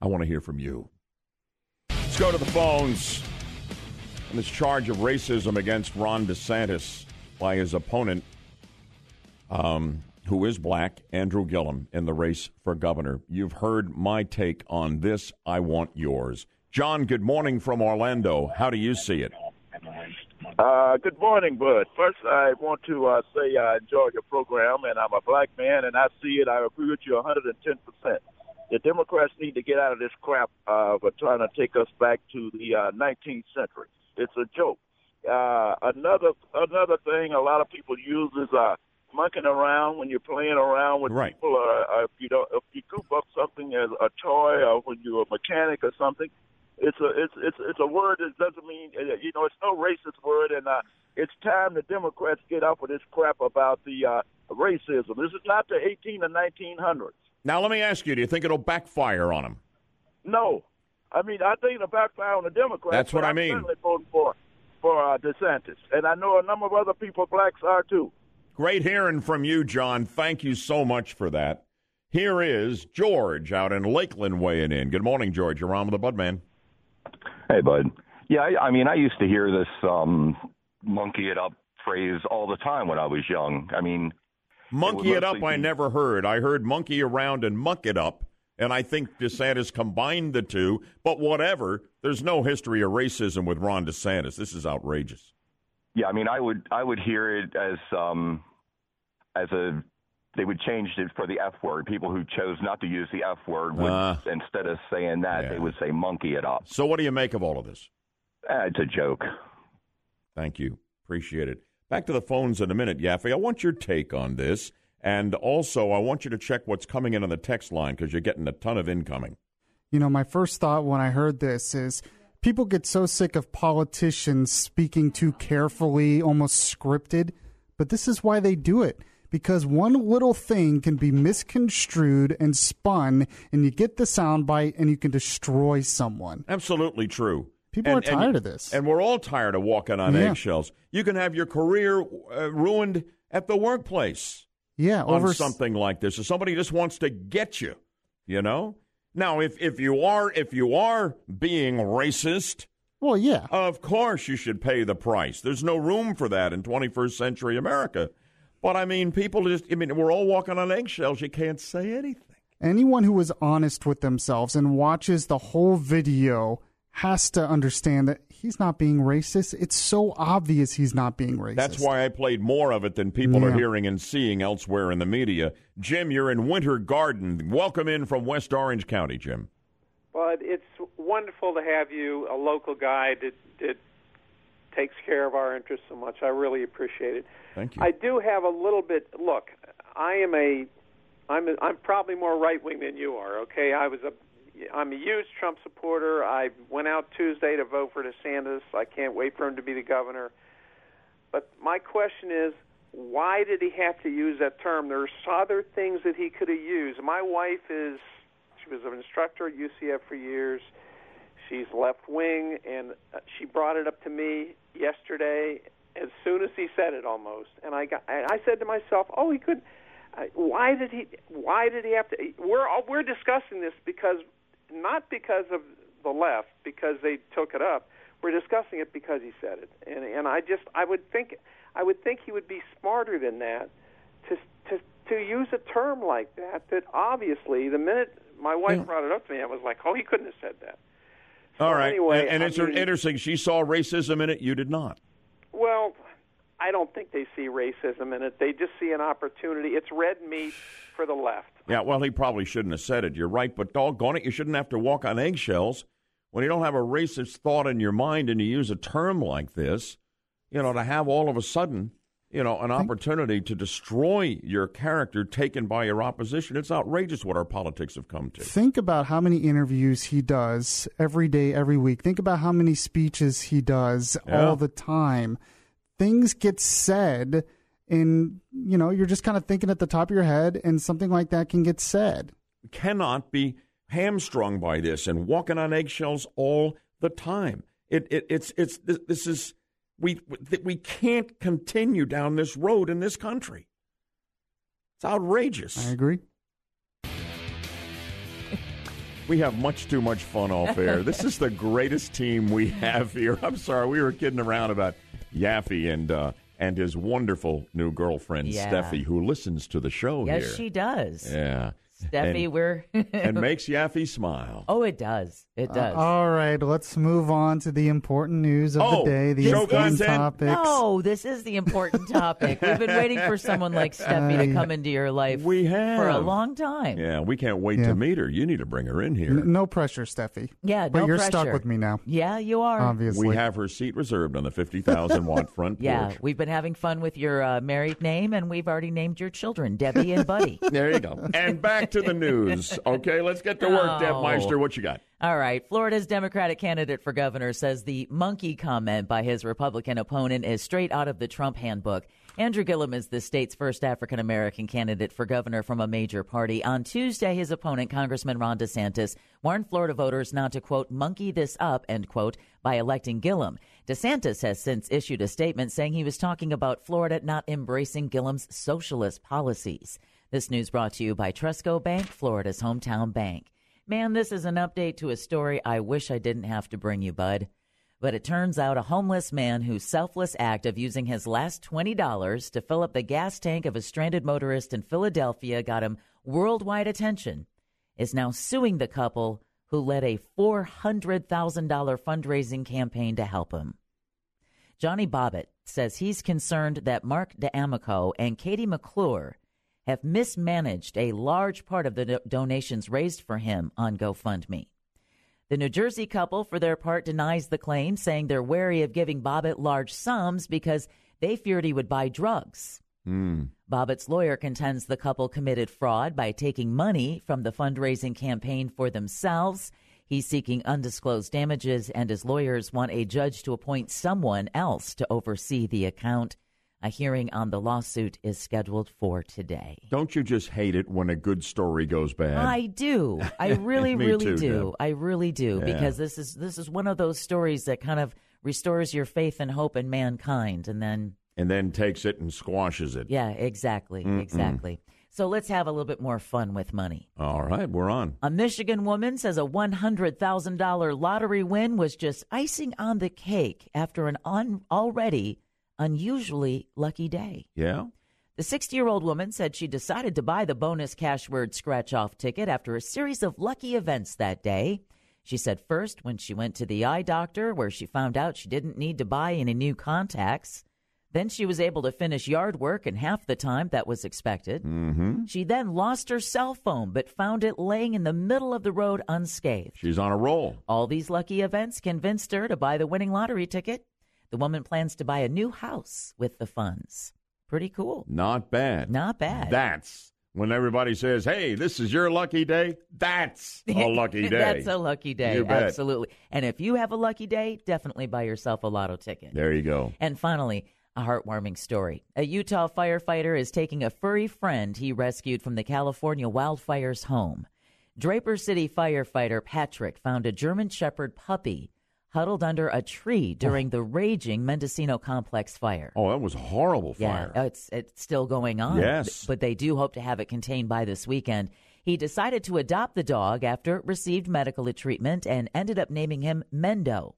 I want to hear from you. Let's go to the phones. On this charge of racism against Ron DeSantis by his opponent, um, who is black, Andrew Gillum, in the race for governor. You've heard my take on this. I want yours. John, good morning from Orlando. How do you see it? Uh, good morning, Bud. First, I want to uh, say I enjoy your program, and I'm a black man, and I see it. I agree with you 110%. The Democrats need to get out of this crap uh, for trying to take us back to the uh, 19th century. It's a joke. Uh, another another thing a lot of people use is uh, monkeying around when you're playing around with right. people. Or, uh, if you don't, if you goof up something as a toy, or when you're a mechanic or something, it's a it's it's it's a word that doesn't mean uh, you know it's no racist word, and uh, it's time the Democrats get off of this crap about the uh, racism. This is not the 18 and 1900s. Now let me ask you: Do you think it'll backfire on them? No, I mean, I think the backfire on the Democrats. That's what I I'm mean. Certainly voting for for uh, DeSantis, and I know a number of other people, blacks, are too. Great hearing from you, John. Thank you so much for that. Here is George out in Lakeland weighing in. Good morning, George. You're on with the Budman. Hey, bud. Yeah, I, I mean, I used to hear this um, "monkey it up" phrase all the time when I was young. I mean, Monkey would it up, mostly I never heard. I heard monkey around and muck it up, and I think DeSantis combined the two. But whatever, there's no history of racism with Ron DeSantis. This is outrageous. Yeah, I mean, I would I would hear it as um, as a they would change it for the F word. People who chose not to use the F word would Ah. instead of saying that they would say monkey it up. So, what do you make of all of this? Eh, it's a joke. Thank you. Appreciate it. Back to the phones in a minute, Yaffee. I want your take on this. And also, I want you to check what's coming in on the text line because you're getting a ton of incoming. You know, my first thought when I heard this is people get so sick of politicians speaking too carefully, almost scripted, but this is why they do it. Because one little thing can be misconstrued and spun, and you get the soundbite and you can destroy someone. Absolutely true. People And- are tired and- of this. And we're all tired of walking on Yeah. eggshells. You can have your career uh, ruined at the workplace. Yeah, over s- something like this. If somebody just wants to get you, you know. Now, if if you are if you are being racist, well, yeah, of course you should pay the price. There's no room for that in 21st century America. But I mean, people just I mean, we're all walking on eggshells. You can't say anything. Anyone who is honest with themselves and watches the whole video has to understand that he's not being racist. It's so obvious he's not being racist. That's why I played more of it than people are hearing and seeing elsewhere in the media. Jim, you're in Winter Garden. Welcome in from West Orange County, Jim. But it's wonderful to have you, a local guy that that takes care of our interests so much. I really appreciate it. Thank you. I do have a little bit. Look, I am a, I'm a, I'm probably more right wing than you are. Okay, I was a, I'm a huge Trump supporter. I went out Tuesday to vote for DeSantis. I can't wait for him to be the governor. But my question is, why did he have to use that term? There's other things that he could have used. My wife is, she was an instructor at UCF for years. She's left wing, and she brought it up to me yesterday as soon as he said it, almost. And I got, and I said to myself, "Oh, he could. Uh, why did he? Why did he have to? We're all- we're discussing this because not because of the left, because they took it up. We're discussing it because he said it. And and I just I would think I would think he would be smarter than that to to to use a term like that. That obviously, the minute my wife brought it up to me, I was like, "Oh, he couldn't have said that." All right. anyway, and, it's mean- interesting. She saw racism in it. You did not. Well, I don't think they see racism in it. They just see an opportunity. It's red meat for the left. Yeah, well, he probably shouldn't have said it. You're right, but doggone it, you shouldn't have to walk on eggshells when you don't have a racist thought in your mind and you use a term like this. You know, to have all of a sudden, you know, an opportunity to destroy your character taken by your opposition. It's outrageous what our politics have come to. Think about how many interviews he does every day, every week. Think about how many speeches he does Yeah. all the time. Things get said, and you know you're just kind of thinking at the top of your head, and something like that can get said. cannot be hamstrung by this and walking on eggshells all the time. It, it it's it's this, this is we that we can't continue down this road in this country. It's outrageous. I agree. We have much too much fun off air. this is the greatest team we have here. I'm sorry, we were kidding around about Yaffee and uh, and his wonderful new girlfriend Yeah. Steffi, who listens to the show Yes, here. she does. Yeah, Steffi, and, we're and makes Yaffee smile. Oh, it does. It does. Uh, all right, let's move on to the important news of Oh, the day. The important content? topics. No, this is the important topic. We've been waiting for someone like Steffi to Uh, come into your life we have for a long time. Yeah, we can't wait Yeah. to meet her. You need to bring her in here. N- no pressure, Steffi. Yeah, but no you're stuck with me now. Yeah, you are. Obviously, We have her seat reserved on the 50,000 watt front porch. Yeah, we've been having fun with your uh, married name, and we've already named your children Debbie and Buddy. There you go. And back back to the news. Okay, let's get to work, Deb Oh. Meister. What you got? All right. Florida's Democratic candidate for governor says the monkey comment by his Republican opponent is straight out of the Trump handbook. Andrew Gillum is the state's first African American candidate for governor from a major party. On Tuesday, his opponent, Congressman Ron DeSantis, warned Florida voters not to, quote, monkey this up, end quote, by electing Gillum. DeSantis has since issued a statement saying he was talking about Florida not embracing Gillum's socialist policies. This news brought to you by TrustCo Bank, Florida's hometown bank. Man, this is an update to a story I wish I didn't have to bring you, bud. But it turns out a homeless man whose selfless act of using his last $20 to fill up the gas tank of a stranded motorist in Philadelphia got him worldwide attention is now suing the couple who led a $400,000 fundraising campaign to help him. Johnny Bobbitt says he's concerned that Mark D'Amico and Katie McClure have mismanaged a large part of the do- donations raised for him on GoFundMe. The New Jersey couple, for their part, denies the claim, saying they're wary of giving Bobbitt large sums because they feared he would buy drugs. Hmm. Bobbitt's lawyer contends the couple committed fraud by taking money from the fundraising campaign for themselves. He's seeking undisclosed damages, and his lawyers want a judge to appoint someone else to oversee the account. A hearing on the lawsuit is scheduled for today. Don't you just hate it when a good story goes bad? I do. I really, really too, do. Deb. I really do Yeah. because this is this is one of those stories that kind of restores your faith and hope in mankind, and then and then takes it and squashes it. yeah, exactly, Mm-mm. exactly. So let's have a little bit more fun with money. All right, we're on. A Michigan woman says a $100,000 lottery win was just icing on the cake after an un- already unusually lucky day. Yeah? The 60 year old woman said she decided to buy the bonus cash word scratch off ticket after a series of lucky events that day. She said first, when she went to the eye doctor, where she found out she didn't need to buy any new contacts. Then she was able to finish yard work in half the time that was expected. Mm-hmm. She then lost her cell phone, but found it laying in the middle of the road unscathed. She's on a roll. All these lucky events convinced her to buy the winning lottery ticket. The woman plans to buy a new house with the funds. Pretty cool. Not bad. Not bad. That's when everybody says, hey, this is your lucky day. That's a lucky day. That's a lucky day. Absolutely. And if you have a lucky day, definitely buy yourself a lotto ticket. There you go. And finally, a heartwarming story. A Utah firefighter is taking a furry friend he rescued from the California wildfires home. Draper City firefighter Patrick found a German Shepherd puppy huddled under a tree oh. during the raging Mendocino complex fire. Oh, that was a horrible Yeah, fire. it's it's still going on. Yes. but they do hope to have it contained by this weekend. He decided to adopt the dog after it received medical treatment and ended up naming him Mendo.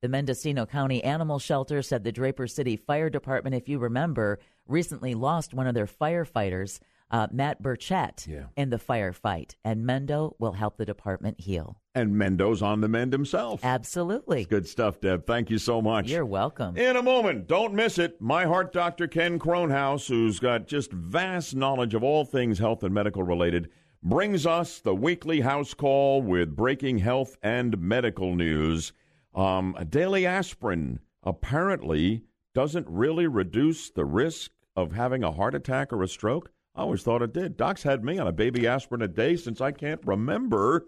The Mendocino County Animal Shelter said the Draper City Fire Department, if you remember, recently lost one of their firefighters, uh, Matt Burchett, Yeah. in the firefight, and Mendo will help the department heal. And Mendo's on the mend himself. Absolutely. Good stuff, Deb. Thank you so much. You're welcome. In a moment, don't miss it. My heart doctor, Ken Kronhaus, who's got just vast knowledge of all things health and medical related, brings us the weekly house call with breaking health and medical news. Um, a daily aspirin apparently doesn't really reduce the risk of having a heart attack or a stroke. I always thought it did. Doc's had me on a baby aspirin a day since I can't remember.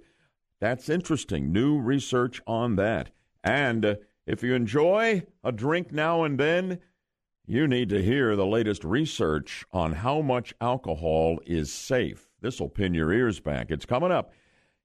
That's interesting. New research on that. And uh, if you enjoy a drink now and then, you need to hear the latest research on how much alcohol is safe. This will pin your ears back. It's coming up.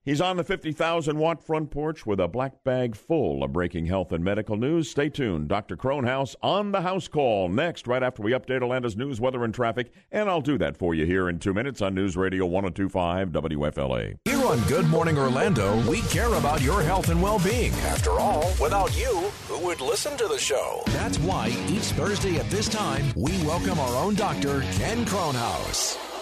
He's on the 50,000 watt front porch with a black bag full of breaking health and medical news. Stay tuned. Dr. Kronhaus on the house call next, right after we update Atlanta's news, weather, and traffic. And I'll do that for you here in two minutes on News Radio 1025 WFLA. Here on Good Morning Orlando, we care about your health and well being. After all, without you, who would listen to the show? That's why each Thursday at this time, we welcome our own doctor, Ken Kronhaus.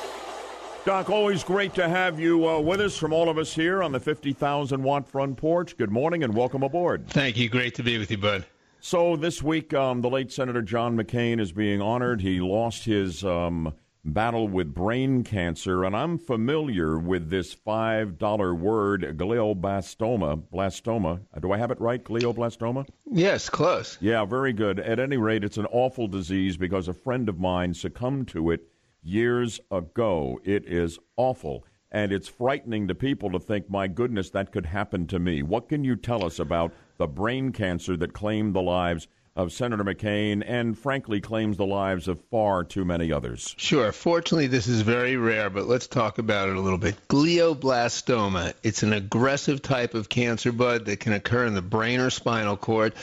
Doc, always great to have you uh, with us from all of us here on the 50,000 watt front porch. Good morning and welcome aboard. Thank you. Great to be with you, bud. So, this week, um, the late Senator John McCain is being honored. He lost his um, battle with brain cancer, and I'm familiar with this $5 word, glioblastoma. Blastoma. Do I have it right? Glioblastoma? Yes, close. Yeah, very good. At any rate, it's an awful disease because a friend of mine succumbed to it years ago. It is awful. and it's frightening to people to think, my goodness, that could happen to me. What can you tell us about the brain cancer that claimed the lives of Senator McCain and, frankly, claims the lives of far too many others? Sure. Fortunately, this is very rare, but let's talk about it a little bit. Glioblastoma. It's an aggressive type of cancer bud that can occur in the brain or spinal cord.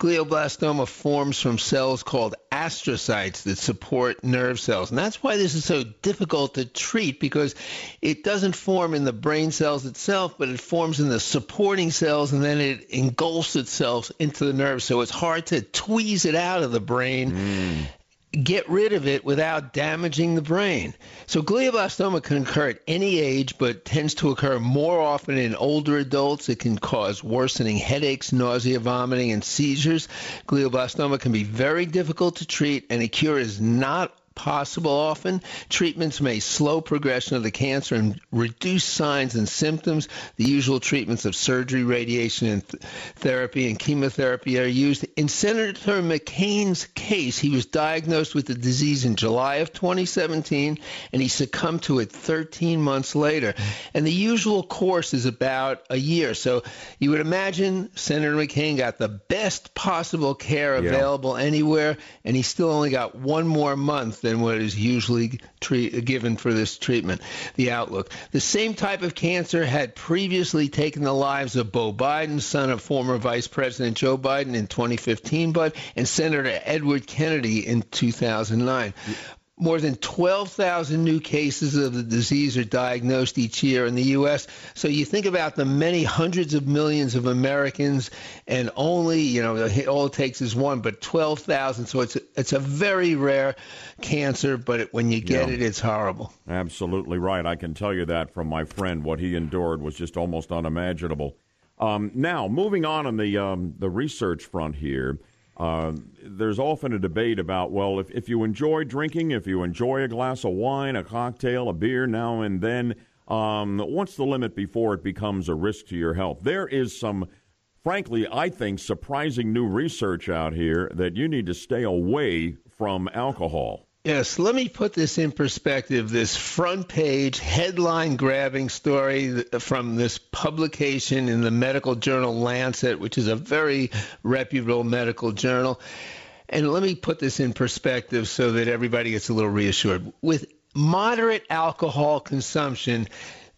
Glioblastoma forms from cells called astrocytes that support nerve cells. And that's why this is so difficult to treat because it doesn't form in the brain cells itself, but it forms in the supporting cells and then it engulfs itself into the nerve. So it's hard to tweeze it out of the brain. Mm get rid of it without damaging the brain. So glioblastoma can occur at any age, but tends to occur more often in older adults. It can cause worsening headaches, nausea, vomiting, and seizures. Glioblastoma can be very difficult to treat, and a cure is not possible often. Treatments may slow progression of the cancer and reduce signs and symptoms. The usual treatments of surgery, radiation, and th- therapy and chemotherapy are used. In Senator McCain's case, he was diagnosed with the disease in July of 2017 and he succumbed to it 13 months later. And the usual course is about a year. So you would imagine Senator McCain got the best possible care available yeah. anywhere and he still only got one more month than what is usually treat, given for this treatment. The outlook. The same type of cancer had previously taken the lives of Beau Biden, son of former Vice President Joe Biden in 2015, but and Senator Edward Kennedy in 2009 more than 12,000 new cases of the disease are diagnosed each year in the U.S. So you think about the many hundreds of millions of Americans, and only you know all it takes is one, but 12,000. So it's a, it's a very rare cancer, but it, when you get yeah. it, it's horrible. Absolutely right. I can tell you that from my friend. What he endured was just almost unimaginable. Um, now, moving on on the um, the research front here. Uh, there's often a debate about, well, if, if you enjoy drinking, if you enjoy a glass of wine, a cocktail, a beer now and then, um, what's the limit before it becomes a risk to your health? There is some, frankly, I think, surprising new research out here that you need to stay away from alcohol. Yes, let me put this in perspective. This front page headline grabbing story from this publication in the medical journal Lancet, which is a very reputable medical journal. And let me put this in perspective so that everybody gets a little reassured. With moderate alcohol consumption,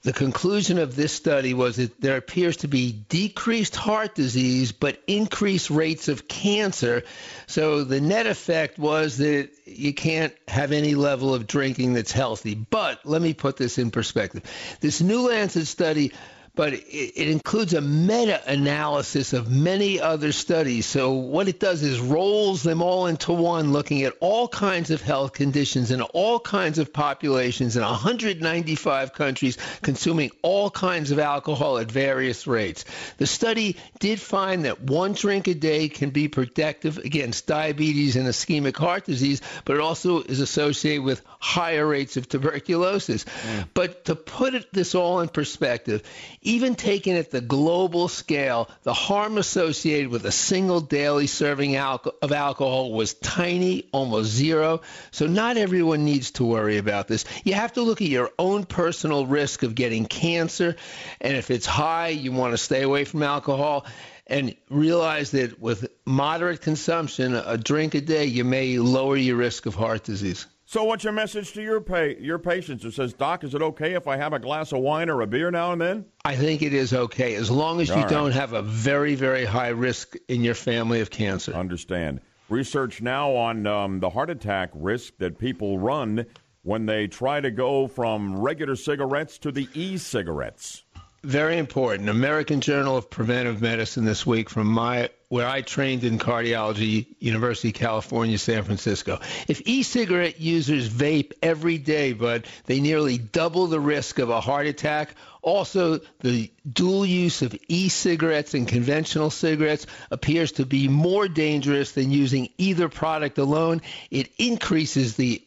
the conclusion of this study was that there appears to be decreased heart disease but increased rates of cancer. So the net effect was that you can't have any level of drinking that's healthy. But let me put this in perspective. This New Lancet study but it, it includes a meta analysis of many other studies. So, what it does is rolls them all into one, looking at all kinds of health conditions in all kinds of populations in 195 countries, consuming all kinds of alcohol at various rates. The study did find that one drink a day can be protective against diabetes and ischemic heart disease, but it also is associated with higher rates of tuberculosis. Mm. But to put it, this all in perspective, even taken at the global scale, the harm associated with a single daily serving of alcohol was tiny, almost zero. So not everyone needs to worry about this. You have to look at your own personal risk of getting cancer, and if it's high, you want to stay away from alcohol and realize that with moderate consumption, a drink a day, you may lower your risk of heart disease. So, what's your message to your pa- your patients who says, "Doc, is it okay if I have a glass of wine or a beer now and then?" I think it is okay as long as you don't have a very, very high risk in your family of cancer. Understand. Research now on um, the heart attack risk that people run when they try to go from regular cigarettes to the e-cigarettes. Very important. American Journal of Preventive Medicine this week from my where I trained in cardiology, University of California, San Francisco. If e-cigarette users vape every day, but they nearly double the risk of a heart attack. Also, the dual use of e-cigarettes and conventional cigarettes appears to be more dangerous than using either product alone. It increases the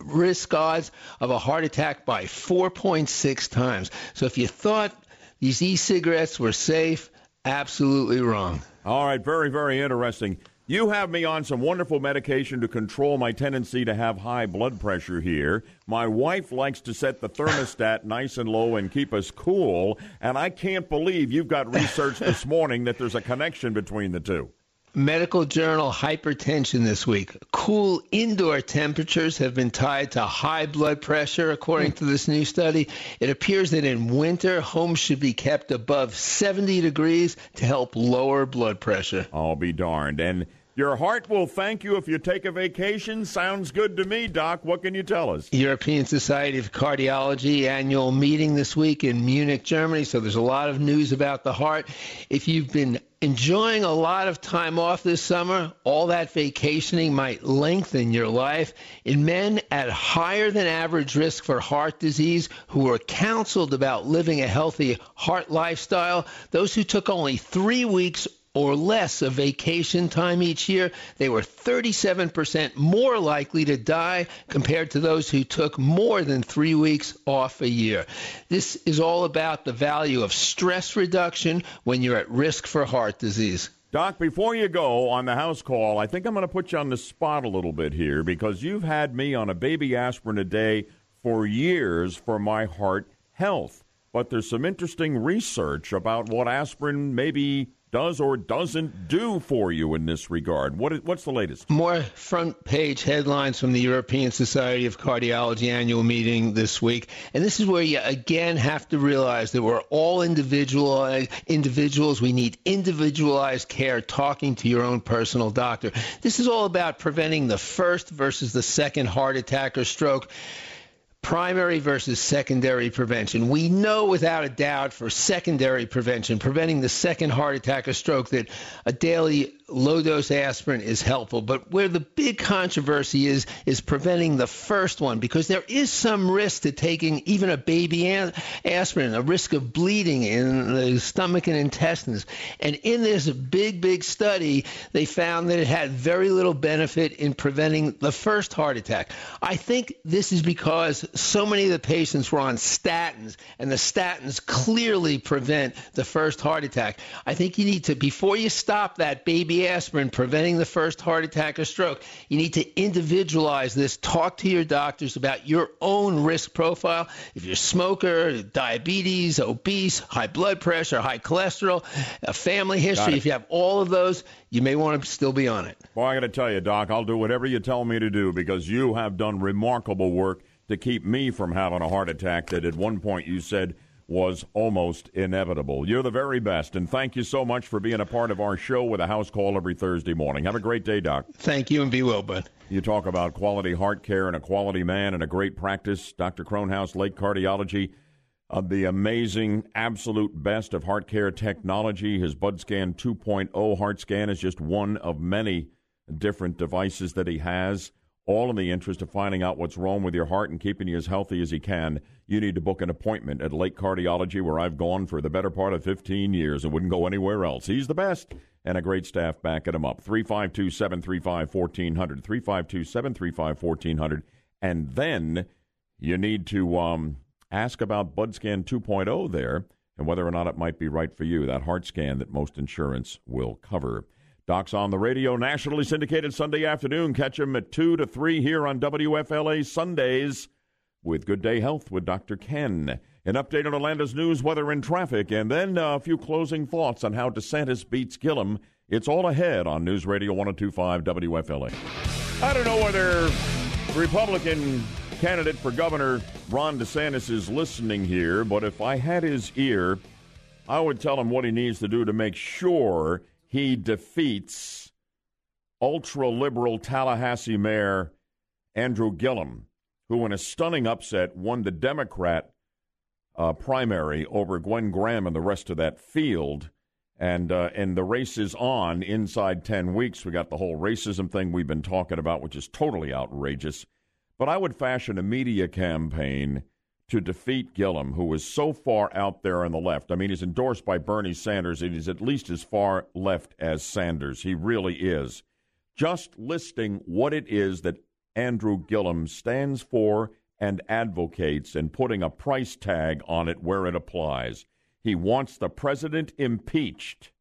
risk odds of a heart attack by 4.6 times. So if you thought these e cigarettes were safe. Absolutely wrong. All right, very, very interesting. You have me on some wonderful medication to control my tendency to have high blood pressure here. My wife likes to set the thermostat nice and low and keep us cool, and I can't believe you've got research this morning that there's a connection between the two. Medical Journal Hypertension this week. Cool indoor temperatures have been tied to high blood pressure, according to this new study. It appears that in winter, homes should be kept above 70 degrees to help lower blood pressure. I'll be darned. And your heart will thank you if you take a vacation. Sounds good to me, Doc. What can you tell us? European Society of Cardiology annual meeting this week in Munich, Germany. So there's a lot of news about the heart. If you've been enjoying a lot of time off this summer, all that vacationing might lengthen your life. In men at higher than average risk for heart disease who were counseled about living a healthy heart lifestyle, those who took only three weeks or less of vacation time each year, they were 37% more likely to die compared to those who took more than three weeks off a year. This is all about the value of stress reduction when you're at risk for heart disease. Doc, before you go on the house call, I think I'm going to put you on the spot a little bit here because you've had me on a baby aspirin a day for years for my heart health. But there's some interesting research about what aspirin maybe does or doesn't do for you in this regard. What is, what's the latest? More front page headlines from the European Society of Cardiology annual meeting this week. And this is where you again have to realize that we're all individual individuals. We need individualized care talking to your own personal doctor. This is all about preventing the first versus the second heart attack or stroke primary versus secondary prevention. We know without a doubt for secondary prevention, preventing the second heart attack or stroke, that a daily low dose aspirin is helpful. But where the big controversy is, is preventing the first one because there is some risk to taking even a baby aspirin, a risk of bleeding in the stomach and intestines. And in this big, big study, they found that it had very little benefit in preventing the first heart attack. I think this is because so many of the patients were on statins, and the statins clearly prevent the first heart attack. I think you need to, before you stop that baby aspirin preventing the first heart attack or stroke. You need to individualize this. Talk to your doctors about your own risk profile. If you're a smoker, diabetes, obese, high blood pressure, high cholesterol, a family history, if you have all of those, you may want to still be on it. Well, I got to tell you, Doc, I'll do whatever you tell me to do because you have done remarkable work to keep me from having a heart attack that at one point you said – was almost inevitable. You're the very best, and thank you so much for being a part of our show with a house call every Thursday morning. Have a great day, Doc. Thank you, and be well, bud. You talk about quality heart care and a quality man and a great practice. Dr. Kronhaus, Lake Cardiology, uh, the amazing, absolute best of heart care technology. His BudScan 2.0 heart scan is just one of many different devices that he has all in the interest of finding out what's wrong with your heart and keeping you as healthy as you can, you need to book an appointment at Lake Cardiology, where I've gone for the better part of 15 years and wouldn't go anywhere else. He's the best, and a great staff backing him up. 352 735 1400. 352 735 1400. And then you need to um, ask about BudScan 2.0 there and whether or not it might be right for you, that heart scan that most insurance will cover. Doc's on the radio, nationally syndicated Sunday afternoon. Catch him at 2 to 3 here on WFLA Sundays with Good Day Health with Dr. Ken. An update on Orlando's news, weather, and traffic, and then a few closing thoughts on how DeSantis beats Gillum. It's all ahead on News Radio 1025 WFLA. I don't know whether Republican candidate for governor Ron DeSantis is listening here, but if I had his ear, I would tell him what he needs to do to make sure he defeats ultra liberal Tallahassee Mayor Andrew Gillum, who, in a stunning upset, won the Democrat uh, primary over Gwen Graham and the rest of that field. And uh, and the race is on inside ten weeks. We got the whole racism thing we've been talking about, which is totally outrageous. But I would fashion a media campaign to defeat Gillum, who is so far out there on the left. I mean, he's endorsed by Bernie Sanders, and he's at least as far left as Sanders. He really is. Just listing what it is that Andrew Gillum stands for and advocates and putting a price tag on it where it applies. He wants the president impeached.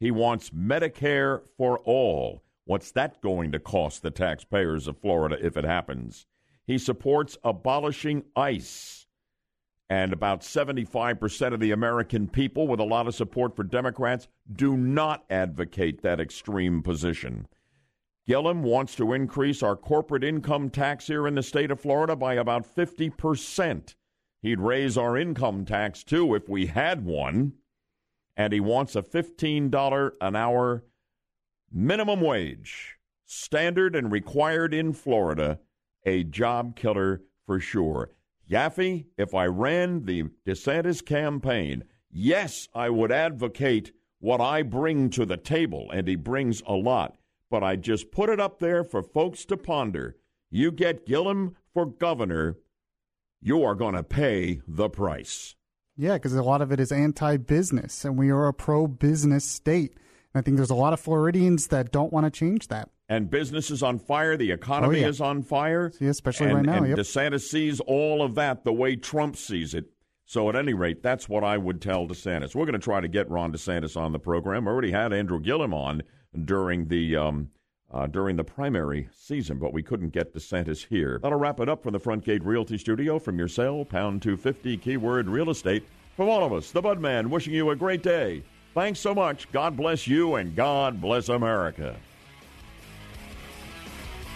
He wants Medicare for all. What's that going to cost the taxpayers of Florida if it happens? He supports abolishing ICE. And about 75% of the American people, with a lot of support for Democrats, do not advocate that extreme position. Gillum wants to increase our corporate income tax here in the state of Florida by about 50%. He'd raise our income tax too if we had one. And he wants a $15 an hour minimum wage, standard and required in Florida, a job killer for sure. Yaffee, if I ran the DeSantis campaign, yes, I would advocate what I bring to the table, and he brings a lot but I just put it up there for folks to ponder. You get Gillum for governor, you are going to pay the price. Yeah, because a lot of it is anti business, and we are a pro business state. And I think there's a lot of Floridians that don't want to change that. And business is on fire. The economy Oh, yeah. is on fire. See, especially and, right now. And Yep. DeSantis sees all of that the way Trump sees it. So, at any rate, that's what I would tell DeSantis. We're going to try to get Ron DeSantis on the program. We already had Andrew Gillum on during the um, uh, during the primary season, but we couldn't get DeSantis here. That'll wrap it up from the Front Gate Realty Studio. From your cell, pound 250, keyword real estate. From all of us, the Budman, wishing you a great day. Thanks so much. God bless you, and God bless America.